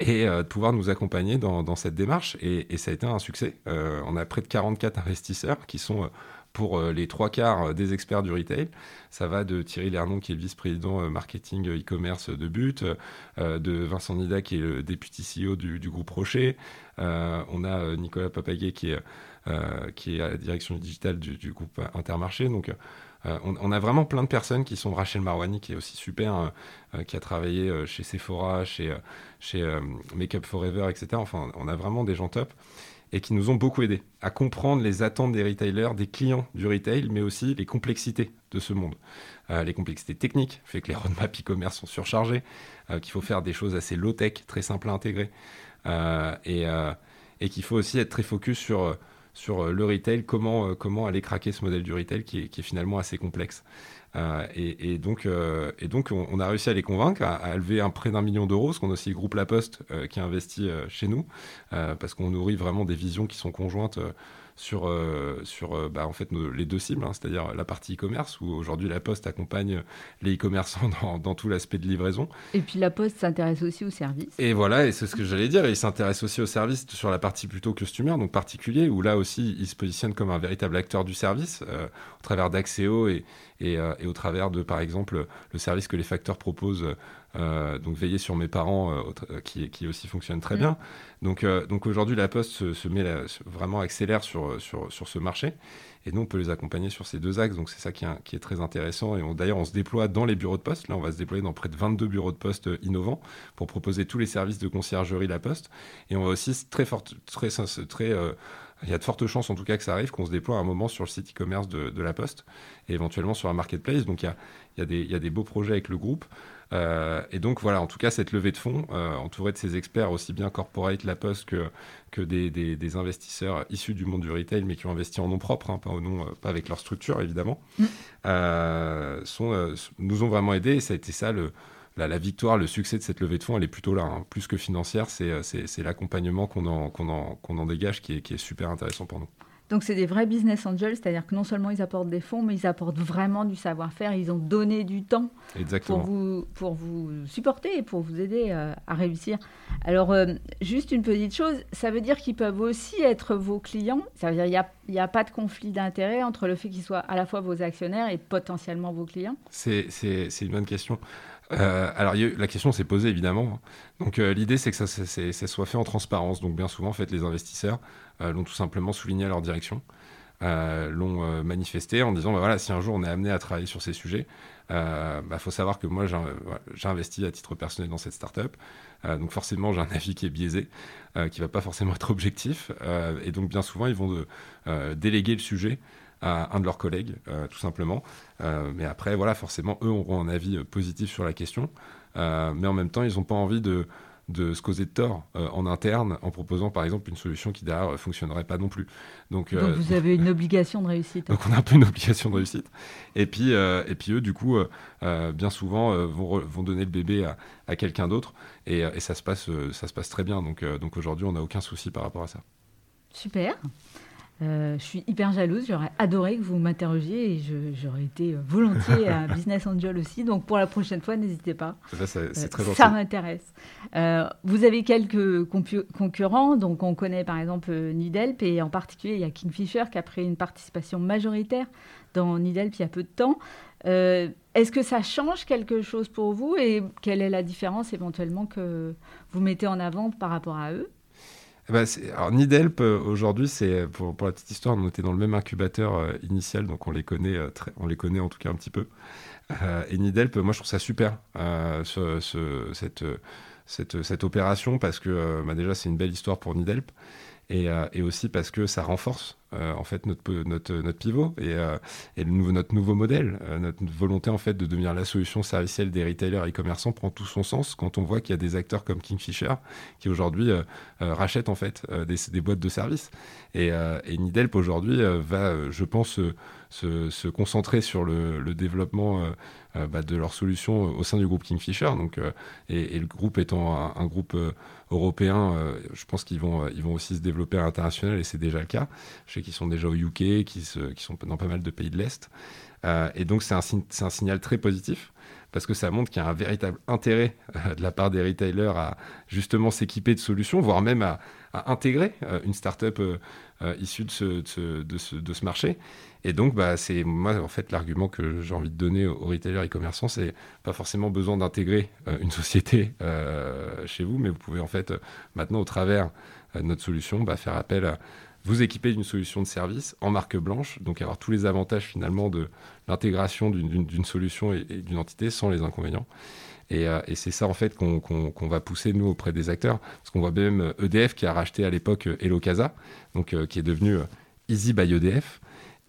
et euh, de pouvoir nous accompagner dans, cette démarche. Et, ça a été un succès. Euh, on a près de 44 investisseurs qui sont euh, pour les trois quarts des experts du retail. Ça va de Thierry Lernon, qui est vice-président marketing e-commerce de But, de Vincent Nida, qui est le député CEO du, groupe Rocher. on a Nicolas Papaguet, qui est, à la direction digitale du, du groupe Intermarché. Donc, euh, on, a vraiment plein de personnes qui sont Rachel Marwani, qui est aussi super, euh, euh, qui a travaillé chez Sephora, chez, chez Makeup Forever, etc. Enfin, on a vraiment des gens top et qui nous ont beaucoup aidés à comprendre les attentes des retailers, des clients du retail, mais aussi les complexités de ce monde. les complexités techniques, fait que les roadmaps e-commerce sont surchargés, qu'il faut faire des choses assez low-tech, très simples à intégrer, et, et qu'il faut aussi être très focus sur sur euh, le retail, comment, euh, comment aller craquer ce modèle du retail qui est, finalement assez complexe. Euh, et, donc, donc on, a réussi à les convaincre à, lever un prêt d'un million d'euros, parce qu'on a aussi le groupe La Poste qui a investi chez nous, parce qu'on nourrit vraiment des visions qui sont conjointes sur, sur bah, en fait, les deux cibles, hein, c'est-à-dire la partie e-commerce, où aujourd'hui la Poste accompagne les e-commerçants dans, dans, tout l'aspect de livraison. Et puis la Poste s'intéresse aussi aux services. Et voilà, et c'est ce que j'allais dire, il s'intéresse aussi aux services sur la partie plutôt customer, donc particulier, où là aussi il se positionne comme un véritable acteur du service, au travers d'Axéo et, et, et, au travers de, par exemple, le service que les facteurs proposent euh, donc veiller sur mes parents euh, qui, qui, aussi fonctionne très mm. bien. Donc, euh, donc aujourd'hui, la Poste se, met vraiment accélère sur, sur, sur, ce marché. Et nous, on peut les accompagner sur ces deux axes. Donc c'est ça qui est, qui est, très intéressant. Et d'ailleurs, on se déploie dans les bureaux de poste. Là, on va se déployer dans près de 22 bureaux de poste innovants pour proposer tous les services de conciergerie La Poste. Et on va aussi très fort, très, très il y a de fortes chances en tout cas que ça arrive, qu'on se déploie à un moment sur le site e-commerce de, de, la Poste et éventuellement sur un marketplace. Donc il y a, il y a, des, il y a des beaux projets avec le groupe. Euh, et donc voilà, en tout cas, cette levée de fonds, euh, entourée de ces experts, aussi bien corporate, La Poste, que, que des, des, investisseurs issus du monde du retail, mais qui ont investi en nom propre, hein, pas, au nom, euh, pas avec leur structure, évidemment, mm. sont, nous ont vraiment aidés. Et ça a été ça, le, la, victoire, le succès de cette levée de fonds, elle est plutôt là. Hein. Plus que financière, c'est l'accompagnement qu'on en, dégage qui est, qui est super intéressant pour nous. Donc c'est des vrais business angels, c'est-à-dire que non seulement ils apportent des fonds, mais ils apportent vraiment du savoir-faire. Ils ont donné du temps pour vous, pour vous supporter et pour vous aider euh, à réussir. Alors euh, juste une petite chose, ça veut dire qu'ils peuvent aussi être vos clients. Ça veut dire qu'il n'y a, a, pas de conflit d'intérêt entre le fait qu'ils soient à la fois vos actionnaires et potentiellement vos clients? C'est une bonne question. Euh, alors la question s'est posée évidemment. Donc l'idée c'est que ça, ça, soit fait en transparence. Donc bien souvent en fait les investisseurs l'ont tout simplement souligné à leur direction. Euh, l'ont euh, manifesté en disant bah, voilà, si un jour on est amené à travailler sur ces sujets, il bah, faut savoir que moi j'ai investi à titre personnel dans cette startup. donc forcément j'ai un avis qui est biaisé, qui va pas forcément être objectif. et donc bien souvent ils vont de, déléguer le sujet à un de leurs collègues, tout simplement. mais après, voilà, forcément, eux auront un avis positif sur la question. mais en même temps, ils n'ont pas envie de, de se causer de tort euh, en interne en proposant par exemple une solution qui derrière ne fonctionnerait pas non plus. Donc, donc euh, vous avez une obligation de réussite. donc on a un peu une obligation de réussite. Et puis, euh, et puis eux, du coup, bien souvent vont, vont, donner le bébé à, à quelqu'un d'autre et, et, ça, se passe, ça se passe très bien. Donc, donc aujourd'hui, on n'a aucun souci par rapport à ça. Super. Euh, je suis hyper jalouse, j'aurais adoré que vous m'interrogiez et j'aurais été euh, volontiers un business angel aussi. Donc pour la prochaine fois, n'hésitez pas. Ça, Ça m'intéresse. Euh, vous avez quelques concurrents, donc on connaît par exemple Nidelp et en particulier il y a Kingfisher qui a pris une participation majoritaire dans Nidelp il y a peu de temps. Est-ce que ça change quelque chose pour vous et quelle est la différence éventuellement que vous mettez en avant par rapport à eux? Eh ben, alors Nidelp euh, aujourd'hui, c'est pour, la petite histoire, on était dans le même incubateur euh, initial, donc on les connaît, euh, très, on les connaît en tout cas un petit peu. et Nidelp, moi je trouve ça super ce, ce, cette, cette, opération parce que bah, déjà c'est une belle histoire pour Nidelp et, aussi parce que ça renforce en fait notre, notre, notre pivot et, euh, et le nouveau, notre nouveau modèle, euh, notre volonté en fait de devenir la solution servicielle des retailers e-commerçants prend tout son sens quand on voit qu'il y a des acteurs comme Kingfisher qui aujourd'hui rachètent en fait des, des, boîtes de services. Et, et Nidelp aujourd'hui va, je pense, se, se, concentrer sur le, le développement bah, de leurs solutions au sein du groupe Kingfisher. Donc, et, et, le groupe étant un, groupe européens, euh, je pense qu'ils vont, euh, ils vont aussi se développer à l'international et c'est déjà le cas. Qu'ils sont déjà au UK, qui, qui sont dans pas mal de pays de l'Est. Euh, et donc c'est un, signal très positif parce que ça montre qu'il y a un véritable intérêt de la part des retailers à justement s'équiper de solutions, voire même à, intégrer une startup issue de ce, marché. Et donc, bah, c'est moi, en fait, l'argument que j'ai envie de donner aux retailers et commerçants, c'est pas forcément besoin d'intégrer euh, une société euh, chez vous, mais vous pouvez, en fait, maintenant, au travers euh, de notre solution, bah, faire appel à vous équiper d'une solution de service en marque blanche, donc avoir tous les avantages finalement de l'intégration d'une solution et, d'une entité sans les inconvénients. Et, et c'est ça en fait qu'on va pousser nous auprès des acteurs, parce qu'on voit même EDF qui a racheté à l'époque Elocasa, donc qui est devenu Easy by EDF.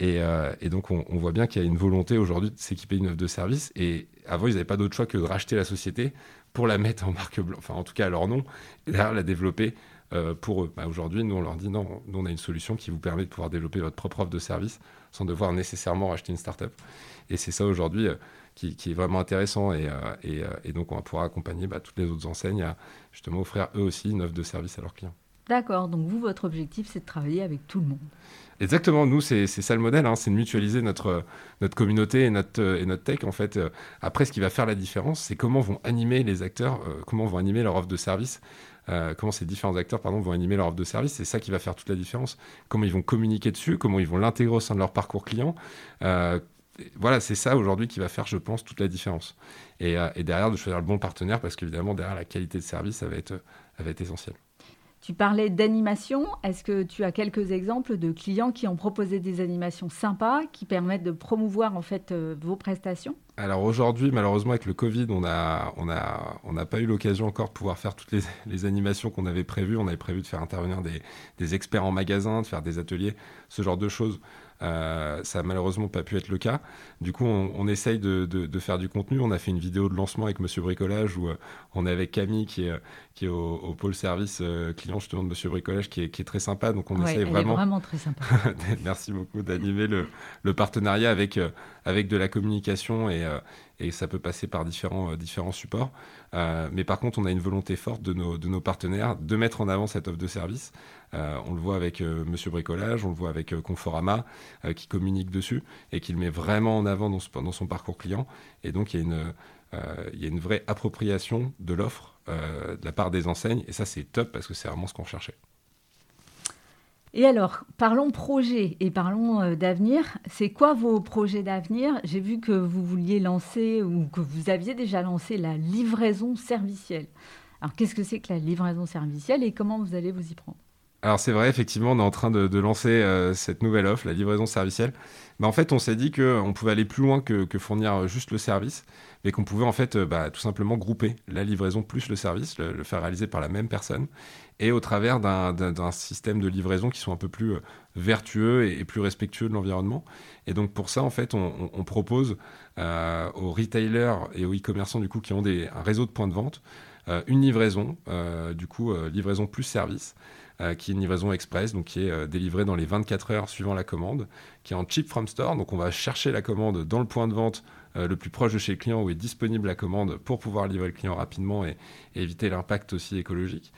Euh, et, donc, on, voit bien qu'il y a une volonté aujourd'hui de s'équiper d'une offre de service. Et avant, ils n'avaient pas d'autre choix que de racheter la société pour la mettre en marque blanche, enfin, en tout cas à leur nom, et derrière la développer euh, pour eux. Bah, aujourd'hui, nous, on leur dit non, nous, on a une solution qui vous permet de pouvoir développer votre propre offre de service sans devoir nécessairement racheter une startup. Et c'est ça aujourd'hui euh, qui, est vraiment intéressant. Et, et, donc, on va pouvoir accompagner bah, toutes les autres enseignes à justement offrir eux aussi une offre de service à leurs clients. D'accord, donc vous, votre objectif, c'est de travailler avec tout le monde. Exactement, nous, c'est ça le modèle, hein, c'est de mutualiser notre, notre communauté et notre, et notre tech. En fait, après, ce qui va faire la différence, c'est comment vont animer les acteurs, comment vont animer leur offre de service, comment ces différents acteurs pardon, vont animer leur offre de service. C'est ça qui va faire toute la différence. Comment ils vont communiquer dessus, comment ils vont l'intégrer au sein de leur parcours client, voilà, c'est ça aujourd'hui qui va faire, je pense, toute la différence. Euh, et, derrière, de choisir le bon partenaire, parce qu'évidemment, derrière la qualité de service, ça va être, ça. Tu parlais d'animation. Est-ce que tu as quelques exemples de clients qui ont proposé des animations sympas qui permettent de promouvoir en fait euh, vos prestations? Alors aujourd'hui, malheureusement, avec le Covid, on n'a pas eu l'occasion encore de pouvoir faire toutes les, animations qu'on avait prévues. On avait prévu de faire intervenir des, experts en magasin, de faire des ateliers, ce genre de choses. Euh, ça n'a malheureusement pas pu être le cas. Du coup, on, essaye de, faire du contenu. On a fait une vidéo de lancement avec Monsieur Bricolage où euh, on est avec Camille qui est, qui est au, pôle service euh, client justement de Monsieur Bricolage qui est, qui est très sympa. Donc on essaye vraiment. Est vraiment très sympa. Merci beaucoup d'animer le, le, partenariat avec, avec de la communication et, et ça peut passer par différents, différents supports. Mais par contre, on a une volonté forte de nos, partenaires de mettre en avant cette offre de service. Euh, on le voit avec euh, Monsieur Bricolage, on le voit avec euh, Conforama, qui communique dessus et qui le met vraiment en avant dans, son parcours client. Et donc, il y a une, il y a une vraie appropriation de l'offre de la part des enseignes. Et ça, c'est top parce que c'est vraiment ce qu'on cherchait. Et alors, parlons projet et parlons d'avenir. C'est quoi vos projets d'avenir? J'ai vu que vous vouliez lancer ou que vous aviez déjà lancé la livraison servicielle. Alors, qu'est-ce que c'est que la livraison servicielle et comment vous allez vous y prendre? Alors c'est vrai, effectivement, on est en train de, lancer euh, cette nouvelle offre, la livraison servicielle. Mais en fait, on s'est dit qu'on pouvait aller plus loin que, fournir juste le service, mais qu'on pouvait en fait euh, bah, tout simplement grouper la livraison plus le service, le, faire réaliser par la même personne, et au travers d'un système de livraison qui soit un peu plus euh, vertueux et, plus respectueux de l'environnement. Et donc pour ça, en fait, on, propose aux retailers et aux e-commerçants du coup qui ont des, un réseau de points de vente une livraison, du coup livraison plus service. Euh, qui est une livraison express, donc qui est euh, délivrée dans les 24 heures suivant la commande, qui est en chip from store. Donc on va chercher la commande dans le point de vente euh, le plus proche de chez le client où est disponible la commande pour pouvoir livrer le client rapidement et, éviter l'impact aussi écologique.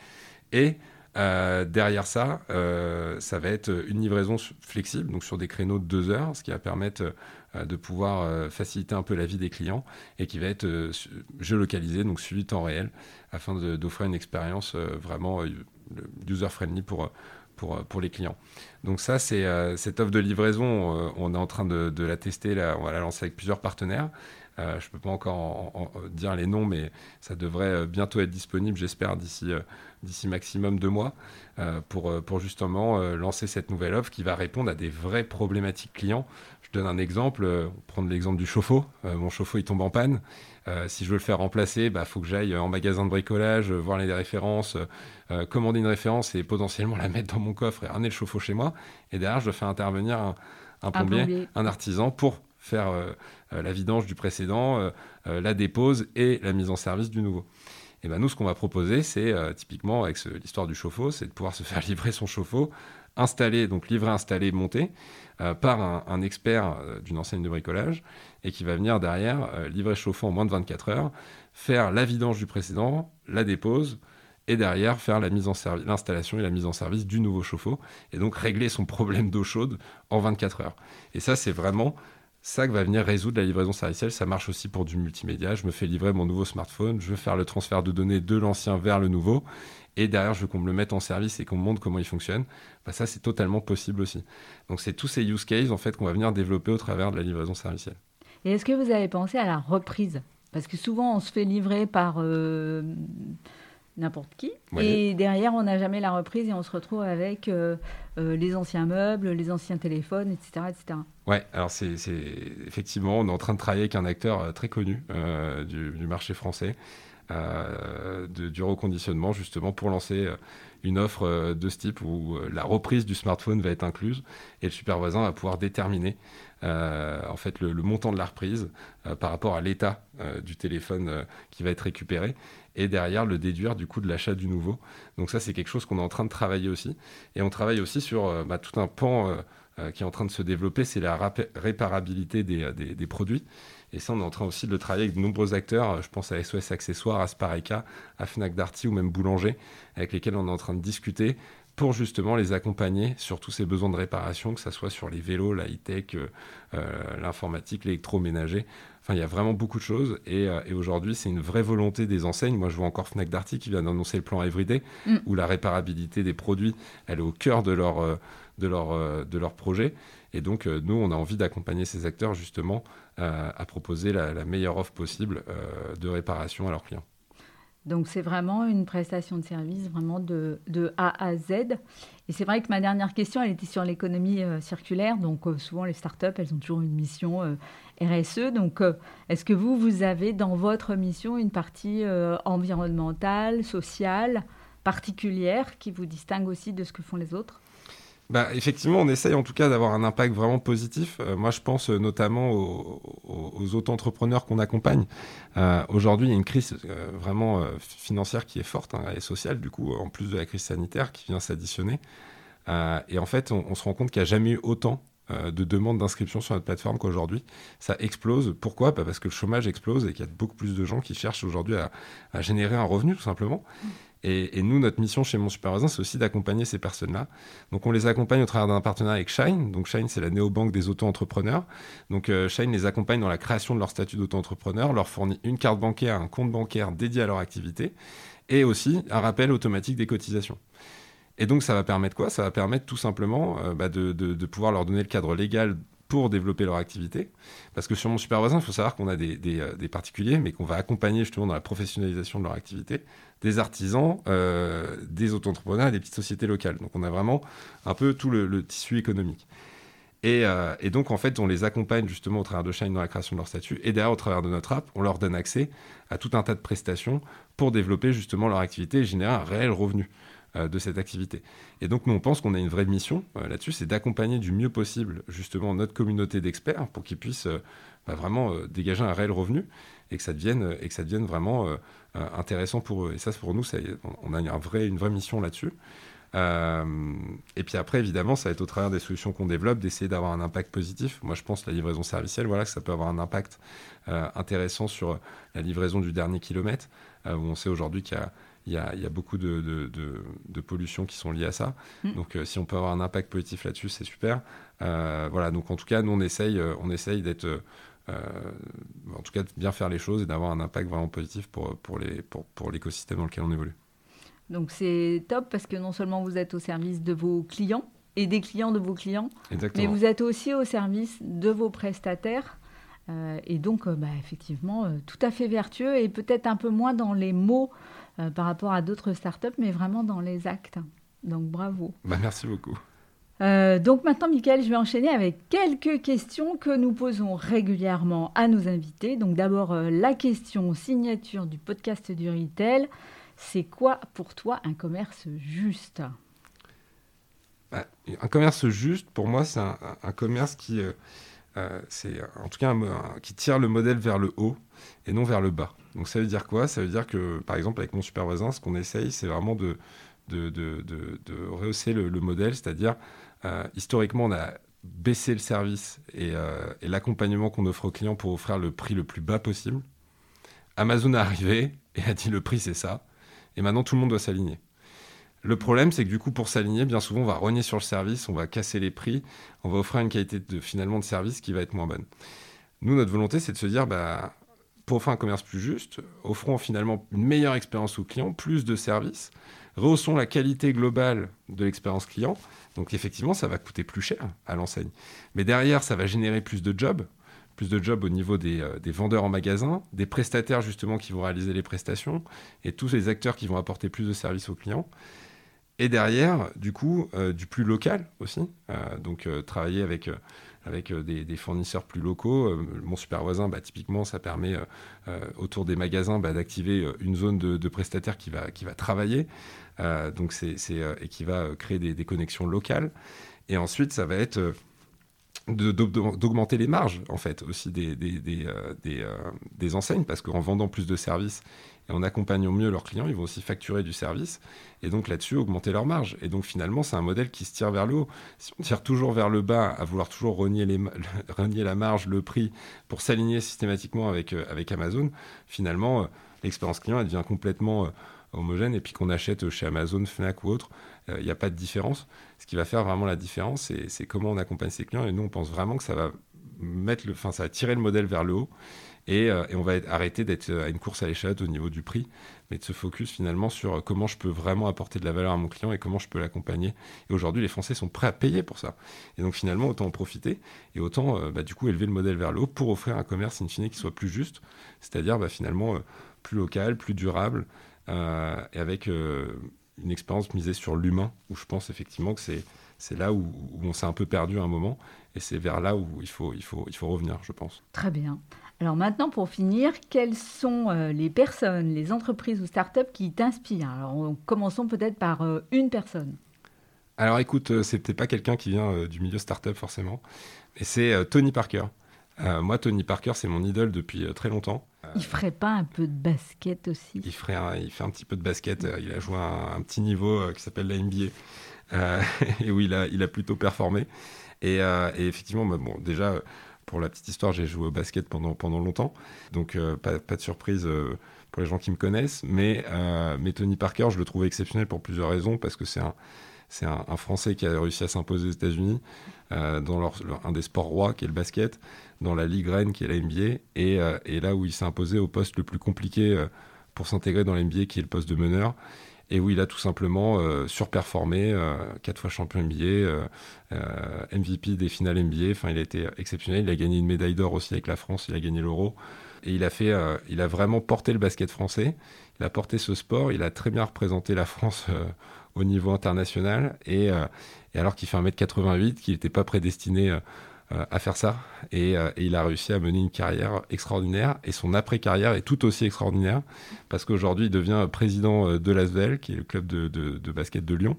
Et derrière ça, ça va être une livraison flexible, donc sur des créneaux de deux heures, ce qui va permettre de pouvoir faciliter un peu la vie des clients et qui va être géolocalisé, donc suivi temps réel, afin d'offrir une expérience vraiment user-friendly pour, pour, pour, les clients. Donc ça, c'est euh, cette offre de livraison, euh, on est en train de, la tester, là, on va la lancer avec plusieurs partenaires. Euh, je ne peux pas encore dire les noms, mais ça devrait bientôt être disponible, j'espère, d'ici d'ici maximum deux mois, pour, pour justement lancer cette nouvelle offre qui va répondre à des vraies problématiques clients. Je donne un exemple, prendre l'exemple du chauffe-eau. mon chauffe-eau, il tombe en panne. Euh, si je veux le faire remplacer, il bah, faut que j'aille en magasin de bricolage, voir les références, euh, commander une référence et potentiellement la mettre dans mon coffre et ramener le chauffe-eau chez moi. Et derrière, je fais intervenir un, plombier, un, artisan pour faire euh, la vidange du précédent, la dépose et la mise en service du nouveau. Et ben nous, ce qu'on va proposer, c'est typiquement avec l'histoire du chauffe-eau, c'est de pouvoir se faire livrer son chauffe-eau, installer, donc livrer, installer, monter, par un, un expert d'une enseigne de bricolage et qui va venir derrière euh, livrer chauffant en moins de 24 heures, faire la vidange du précédent, la dépose, et derrière faire l'installation et la mise en service du nouveau chauffe-eau, et donc régler son problème d'eau chaude en 24 heures. Et ça, c'est vraiment ça que va venir résoudre la livraison servicielle. Ça marche aussi pour du multimédia. Je me fais livrer mon nouveau smartphone, je veux faire le transfert de données de l'ancien vers le nouveau, et derrière, je veux qu'on me le mette en service et qu'on me montre comment il fonctionne. Bah, ça, c'est totalement possible aussi. Donc, c'est tous ces use cases en fait qu'on va venir développer au travers de la livraison servicielle. Et est-ce que vous avez pensé à la reprise? Parce que souvent, on se fait livrer par euh, n'importe qui. Et derrière, on n'a jamais la reprise et on se retrouve avec euh, euh, les anciens meubles, les anciens téléphones, etc. etc. Ouais, alors c'est effectivement, on est en train de travailler avec un acteur très connu du, du, marché français. De, du reconditionnement justement pour lancer une offre de ce type où la reprise du smartphone va être incluse et le super voisin va pouvoir déterminer en fait le, montant de la reprise euh, par rapport à l'état euh, du téléphone qui va être récupéré et derrière le déduire du coût de l'achat du nouveau. Donc ça c'est quelque chose qu'on est en train de travailler aussi et on travaille aussi sur bah, tout un pan qui est en train de se développer, c'est la réparabilité des, des, produits. Et ça, on est en train aussi de le travailler avec de nombreux acteurs. Je pense à SOS Accessoires, à Spareka, à Fnac Darty ou même Boulanger, avec lesquels on est en train de discuter pour justement les accompagner sur tous ces besoins de réparation, que ce soit sur les vélos, la high-tech, l'informatique, l'électroménager. Enfin, il y a vraiment beaucoup de choses. Et, aujourd'hui, c'est une vraie volonté des enseignes. Moi, je vois encore Fnac Darty qui vient d'annoncer le plan Everyday, mm. où la réparabilité des produits, elle est au cœur de leur, de leur, de leur projet. Et donc, euh, nous, on a envie d'accompagner ces acteurs justement euh, à proposer la, meilleure offre possible euh, de réparation à leurs clients. Donc c'est vraiment une prestation de service vraiment de, A à Z. Et c'est vrai que ma dernière question, elle était sur l'économie circulaire. Donc souvent les startups, elles ont toujours une mission RSE. Donc est-ce que vous, vous avez dans votre mission une partie environnementale, sociale, particulière qui vous distingue aussi de ce que font les autres? Bah, effectivement, on essaye en tout cas d'avoir un impact vraiment positif. Euh, moi, je pense euh, notamment aux, aux, auto-entrepreneurs qu'on accompagne. Euh, aujourd'hui, il y a une crise vraiment financière qui est forte hein, et sociale, du coup, en plus de la crise sanitaire qui vient s'additionner. et en fait, on, se rend compte qu'il n'y a jamais eu autant de demandes d'inscription sur notre plateforme qu'aujourd'hui. Ça explose. Pourquoi? Bah, Parce que le chômage explose et qu'il y a beaucoup plus de gens qui cherchent aujourd'hui à, à, générer un revenu, tout simplement. Et, nous, notre mission chez Mon Super c'est aussi d'accompagner ces personnes-là. Donc, on les accompagne au travers d'un partenariat avec Shine. Donc, Shine, c'est la néobanque des auto-entrepreneurs. Donc, euh, Shine les accompagne dans la création de leur statut d'auto-entrepreneur, leur fournit une carte bancaire, un compte bancaire dédié à leur activité et aussi un rappel automatique des cotisations. Et donc, ça va permettre quoi? Ça va permettre tout simplement euh, bah, de, pouvoir leur donner le cadre légal pour développer leur activité. Parce que sur mon super voisin, il faut savoir qu'on a des, euh, particuliers, mais qu'on va accompagner justement dans la professionnalisation de leur activité, des artisans, euh, des auto-entrepreneurs et des petites sociétés locales. Donc on a vraiment un peu tout le, tissu économique. Et, euh, et, donc, en fait, on les accompagne justement au travers de Shine dans la création de leur statut. Et derrière, au travers de notre app, on leur donne accès à tout un tas de prestations pour développer justement leur activité et générer un réel revenu. Euh, de cette activité. Et donc nous on pense qu'on a une vraie mission euh, là-dessus, c'est d'accompagner du mieux possible justement notre communauté d'experts pour qu'ils puissent euh, bah, vraiment dégager un réel revenu et que ça devienne, et que ça devienne vraiment intéressant pour eux. Et ça pour nous, on a une, vraie, mission là-dessus. et puis après, évidemment, ça va être au travers des solutions qu'on développe d'essayer d'avoir un impact positif. Moi, je pense que la livraison servicielle, voilà, que ça peut avoir un impact intéressant sur la livraison du dernier kilomètre, où on sait aujourd'hui qu'il y a il y, a, beaucoup de, pollutions qui sont liées à ça. Mm. Donc, euh, si on peut avoir un impact positif là-dessus, c'est super. Euh, voilà, donc en tout cas, nous, on essaye, euh, on essaye d'être. en tout cas, de bien faire les choses et d'avoir un impact vraiment positif pour, pour, les, pour, pour l'écosystème dans lequel on évolue. Donc, c'est top parce que non seulement vous êtes au service de vos clients et des clients de vos clients, mais vous êtes aussi au service de vos prestataires. et donc, bah, effectivement, tout à fait vertueux et peut-être un peu moins dans les mots euh, par rapport à d'autres startups, mais vraiment dans les actes. Donc bravo. Bah, merci beaucoup. Euh, donc maintenant, Michael, je vais enchaîner avec quelques questions que nous posons régulièrement à nos invités. Donc d'abord, euh, la question signature du podcast du Retail. C'est quoi pour toi un commerce juste? Bah, Un commerce juste, pour moi, c'est un, commerce qui, c'est en tout cas, qui tire le modèle vers le haut et non vers le bas. Donc ça veut dire quoi? Ça veut dire que, par exemple, avec mon super voisin, ce qu'on essaye, c'est vraiment de, rehausser le, modèle, c'est-à-dire, euh, historiquement, on a baissé le service et, euh, et l'accompagnement qu'on offre aux clients pour offrir le prix le plus bas possible. Amazon est arrivé et a dit le prix c'est ça, et maintenant tout le monde doit s'aligner. Le problème, c'est que du coup, pour s'aligner, bien souvent, on va rogner sur le service, on va casser les prix, on va offrir une qualité de, finalement de service qui va être moins bonne. Nous, notre volonté, c'est de se dire, bah, pour offrir un commerce plus juste, offrons finalement une meilleure expérience aux clients, plus de services, rehaussons la qualité globale de l'expérience client. Donc effectivement, ça va coûter plus cher à l'enseigne. Mais derrière, ça va générer plus de jobs, plus de jobs au niveau des, euh, vendeurs en magasin, des prestataires justement qui vont réaliser les prestations, et tous les acteurs qui vont apporter plus de services aux clients. Et derrière, du coup, euh, du plus local aussi. Euh, donc travailler avec avec euh, des, fournisseurs plus locaux. Euh, mon super voisin, bah, typiquement, ça permet euh, autour des magasins bah, d'activer une zone de, prestataires qui va, qui va travailler donc c'est, et qui va créer des, connexions locales. Et ensuite, ça va être d'augmenter les marges en fait aussi des, des, des enseignes parce qu'en vendant plus de services et en accompagnant mieux leurs clients, ils vont aussi facturer du service et donc là-dessus augmenter leur marge. Et donc finalement, c'est un modèle qui se tire vers le haut. Si on tire toujours vers le bas, à vouloir toujours renier, la marge, le prix, pour s'aligner systématiquement avec, euh, Amazon, finalement, euh, l'expérience client devient complètement homogène et puis qu'on achète chez Amazon, Fnac ou autre, il n'y a pas de différence. Ce qui va faire vraiment la différence, c'est comment on accompagne ses clients. Et nous, on pense vraiment que ça va mettre enfin, ça va tirer le modèle vers le haut et, et on va arrêter d'être à une course à l'échalote au niveau du prix mais de se focus finalement sur comment je peux vraiment apporter de la valeur à mon client et comment je peux l'accompagner. Et aujourd'hui, les Français sont prêts à payer pour ça. Et donc finalement, autant en profiter et autant euh, bah, du coup élever le modèle vers le haut pour offrir un commerce in fine qui soit plus juste, c'est-à-dire bah, finalement euh, plus local, plus durable euh, et avec une expérience misée sur l'humain, où je pense effectivement que c'est là où, on s'est un peu perdu à un moment, et c'est vers là où il faut revenir, je pense. Très bien. Alors maintenant, pour finir, quelles sont euh, les personnes, les entreprises ou startups qui t'inspirent? Alors commençons peut-être par euh, une personne. Alors écoute, euh, c'est peut-être pas quelqu'un qui vient du milieu startup forcément, mais c'est Tony Parker. moi, Tony Parker, c'est mon idole depuis très longtemps. il ferait pas un peu de basket aussi? Il, ferait il fait un petit peu de basket. il a joué à un, petit niveau qui s'appelle la NBA. et où il a, il a plutôt performé. Et, et effectivement, bah, bon, déjà, pour la petite histoire, j'ai joué au basket pendant, pendant longtemps, donc euh, pas, de surprise euh, pour les gens qui me connaissent. Mais, euh, mais, Tony Parker, je le trouve exceptionnel pour plusieurs raisons, parce que c'est un, un, Français qui a réussi à s'imposer aux États-Unis dans un des sports rois qui est le basket, dans la Ligue Rennes qui est la NBA, et, et là où il s'est imposé au poste le plus compliqué pour s'intégrer dans la NBA qui est le poste de meneur et où il a tout simplement euh, surperformé, euh, quatre fois champion NBA, euh, MVP des finales NBA. Enfin, il a été exceptionnel. Il a gagné une médaille d'or aussi avec la France. Il a gagné l'Euro. Et il a fait, il a vraiment porté le basket français. Il a porté ce sport. Il a très bien représenté la France au niveau international. Et, et alors qu'il fait 1m88, qu'il n'était pas prédestiné à faire ça. Euh, et, il a réussi à mener une carrière extraordinaire. Et son après-carrière est tout aussi extraordinaire parce qu'aujourd'hui, il devient président euh, de l'ASVEL, qui est le club de, basket de Lyon.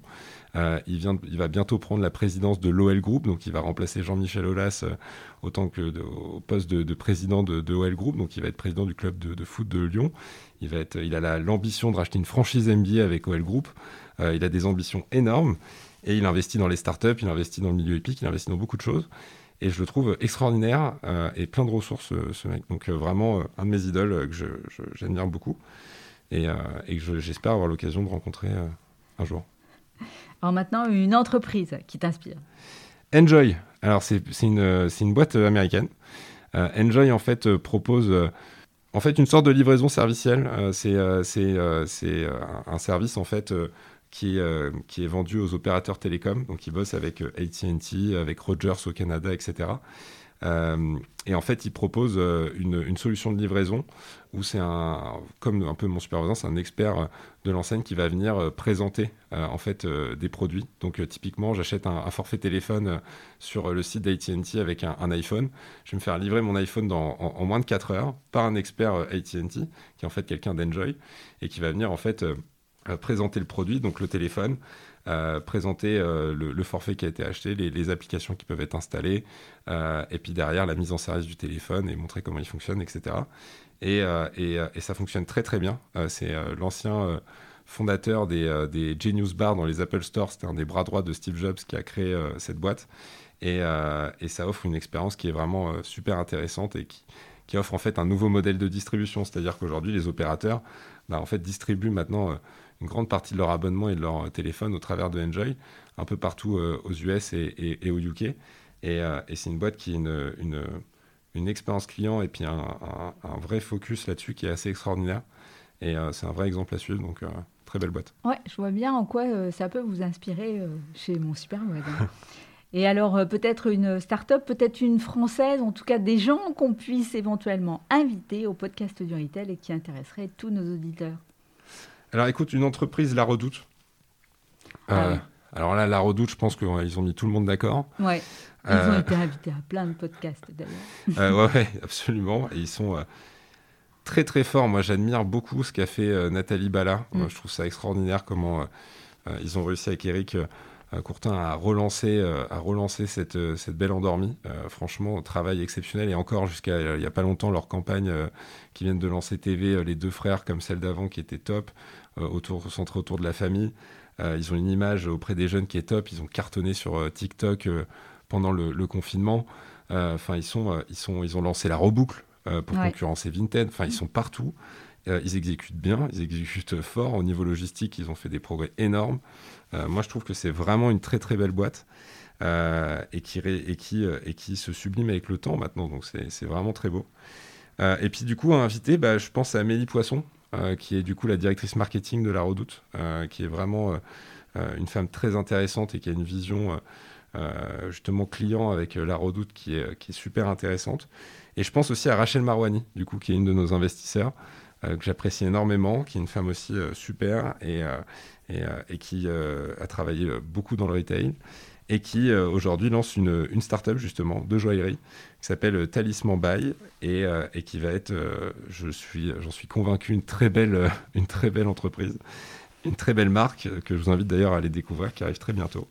il, vient, il va bientôt prendre la présidence de l'OL Group, donc il va remplacer Jean-Michel Aulas autant que au poste de, président de, de, OL Group, donc il va être président du club de, foot de Lyon. Il, va être, il a l'ambition de racheter une franchise NBA avec OL Group. il a des ambitions énormes et il investit dans les startups, il investit dans le milieu épique, il investit dans beaucoup de choses. Et je le trouve extraordinaire euh, et plein de ressources, euh, ce mec. Donc euh, vraiment un de mes idoles que j'admire beaucoup et, et que j'espère avoir l'occasion de rencontrer un jour. Alors maintenant, une entreprise qui t'inspire. Enjoy. Alors c'est une, une, boîte américaine. Enjoy en fait propose en fait une sorte de livraison servicielle. c'est un service en fait qui, euh, qui est vendu aux opérateurs télécoms, donc ils bossent avec euh, AT&T, avec Rogers au Canada, etc. Euh, et en fait, ils proposent une, solution de livraison où c'est un, comme un peu mon superviseur, c'est un expert de l'enseigne qui va venir présenter en fait des produits. Donc typiquement, j'achète un, forfait téléphone sur le site d'AT&T avec un, iPhone. Je vais me faire livrer mon iPhone en, en, moins de 4 heures par un expert AT&T qui est en fait quelqu'un d'Enjoy et qui va venir en fait présenter le produit, donc le téléphone, euh, présenter euh, le, forfait qui a été acheté, les, applications qui peuvent être installées, et puis derrière la mise en service du téléphone et montrer comment il fonctionne, etc. Et, et, ça fonctionne très très bien. c'est l'ancien fondateur des, des, Genius Bar dans les Apple Store, c'était un des bras droits de Steve Jobs qui a créé cette boîte. Et, et, ça offre une expérience qui est vraiment super intéressante et qui, qui, offre en fait un nouveau modèle de distribution. C'est-à-dire qu'aujourd'hui, les opérateurs bah, en fait, distribuent maintenant une grande partie de leur abonnement et de leur téléphone au travers de Enjoy, un peu partout euh, aux US et, et, au UK. Euh, et, c'est une boîte qui a une, une, une, expérience client et puis un, un, vrai focus là-dessus qui est assez extraordinaire. Et euh, c'est un vrai exemple à suivre, donc très belle boîte. Ouais, je vois bien en quoi ça peut vous inspirer chez mon super Et alors, peut-être une start-up, peut-être une française, en tout cas des gens qu'on puisse éventuellement inviter au podcast du Retail et qui intéresseraient tous nos auditeurs. Alors écoute, une entreprise la redoute. Ah euh, alors là, la redoute, je pense qu'ils ont mis tout le monde d'accord. Ouais. Ils ont euh, été invités à plein de podcasts d'ailleurs. Euh, ouais, absolument. Et ils sont très très forts. Moi, j'admire beaucoup ce qu'a fait Nathalie Bala. Mm. je trouve ça extraordinaire comment ils ont réussi avec Eric Courtin à relancer, à relancer cette, cette belle endormie. franchement, travail exceptionnel. Et encore, jusqu'à il n'y a pas longtemps, leur campagne qui viennent de lancer TV, les deux frères, comme celle d'avant, qui était top. Euh, autour, centré autour de la famille. Euh, ils ont une image auprès des jeunes qui est top. Ils ont cartonné sur euh, TikTok pendant le, confinement. Enfin, ils sont, ils sont, ils ont lancé la reboucle pour concurrencer Vinted. Enfin, ils sont partout. Ils exécutent bien, ils exécutent fort au niveau logistique, ils ont fait des progrès énormes. moi, je trouve que c'est vraiment une très très belle boîte. et, qui, et, qui, se sublime avec le temps maintenant, donc c'est vraiment très beau. et puis du coup, à inviter, bah, je pense à Amélie Poisson, qui est du coup la directrice marketing de La Redoute, qui est vraiment une femme très intéressante et qui a une vision euh, justement client avec euh, la Redoute qui est, qui est super intéressante. Et je pense aussi à Rachel Marwani, du coup, qui est une de nos investisseurs, euh, que j'apprécie énormément, qui est une femme aussi super et, et, et qui a travaillé beaucoup dans le retail et qui aujourd'hui lance une, une start-up justement de joaillerie qui s'appelle Talisman Buy et, et, qui va être, je suis, j'en suis convaincu, une très belle, une très belle entreprise, une très belle marque que je vous invite d'ailleurs à aller découvrir, qui arrive très bientôt.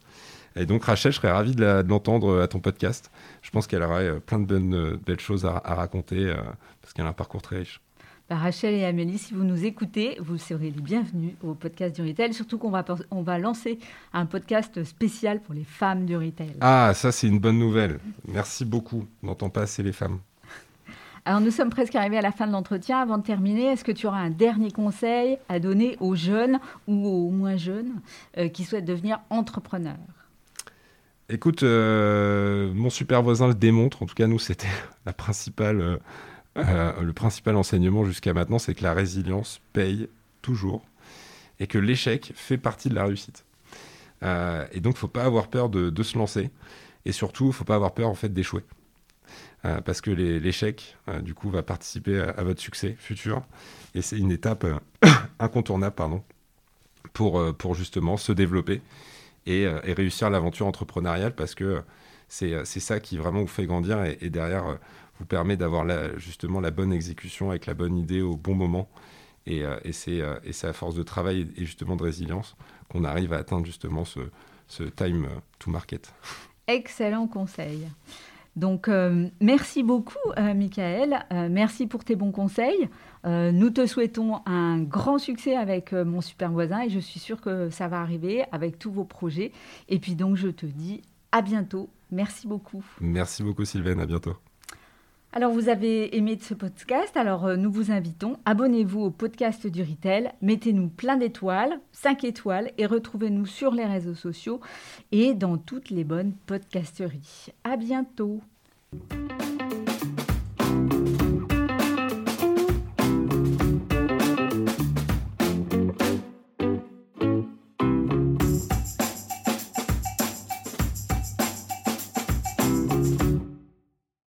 Et donc, Rachel, je serais ravi de l'entendre à ton podcast. Je pense qu'elle aurait euh, plein de bonnes, euh, belles choses à, raconter euh, parce qu'elle a un parcours très riche. Bah, Rachel et Amélie, si vous nous écoutez, vous serez les bienvenus au podcast du retail. Surtout qu'on va, on va lancer un podcast spécial pour les femmes du retail. Ah, ça, c'est une bonne nouvelle. Merci beaucoup. On n'entend pas assez les femmes. Alors nous sommes presque arrivés à la fin de l'entretien. Avant de terminer, est-ce que tu auras un dernier conseil à donner aux jeunes ou aux moins jeunes qui souhaitent devenir entrepreneurs? Écoute, euh, mon super voisin le démontre. En tout cas, nous, c'était la principale, euh, euh, le principal enseignement jusqu'à maintenant, c'est que la résilience paye toujours et que l'échec fait partie de la réussite. et donc, faut pas avoir peur de, se lancer et surtout, faut pas avoir peur en fait d'échouer. parce que l'échec, du coup, va participer à, votre succès futur. Et c'est une étape incontournable pardon, pour, justement se développer euh, et, réussir l'aventure entrepreneuriale parce que c'est ça qui vraiment vous fait grandir et, derrière euh, vous permet d'avoir justement la bonne exécution avec la bonne idée au bon moment. Et, euh, et c'est à force de travail et justement de résilience qu'on arrive à atteindre justement ce, ce time to market. Excellent conseil. Donc, euh, merci beaucoup, euh, Michael. Euh, merci pour tes bons conseils. nous te souhaitons un grand succès avec mon super voisin et je suis sûre que ça va arriver avec tous vos projets. Et puis donc, je te dis à bientôt. Merci beaucoup. Merci beaucoup, Sylvain. À bientôt. Alors, vous avez aimé ce podcast, alors nous vous invitons, abonnez-vous au podcast du Retail, mettez-nous plein d'étoiles, 5 étoiles, et retrouvez-nous sur les réseaux sociaux et dans toutes les bonnes podcasteries. À bientôt!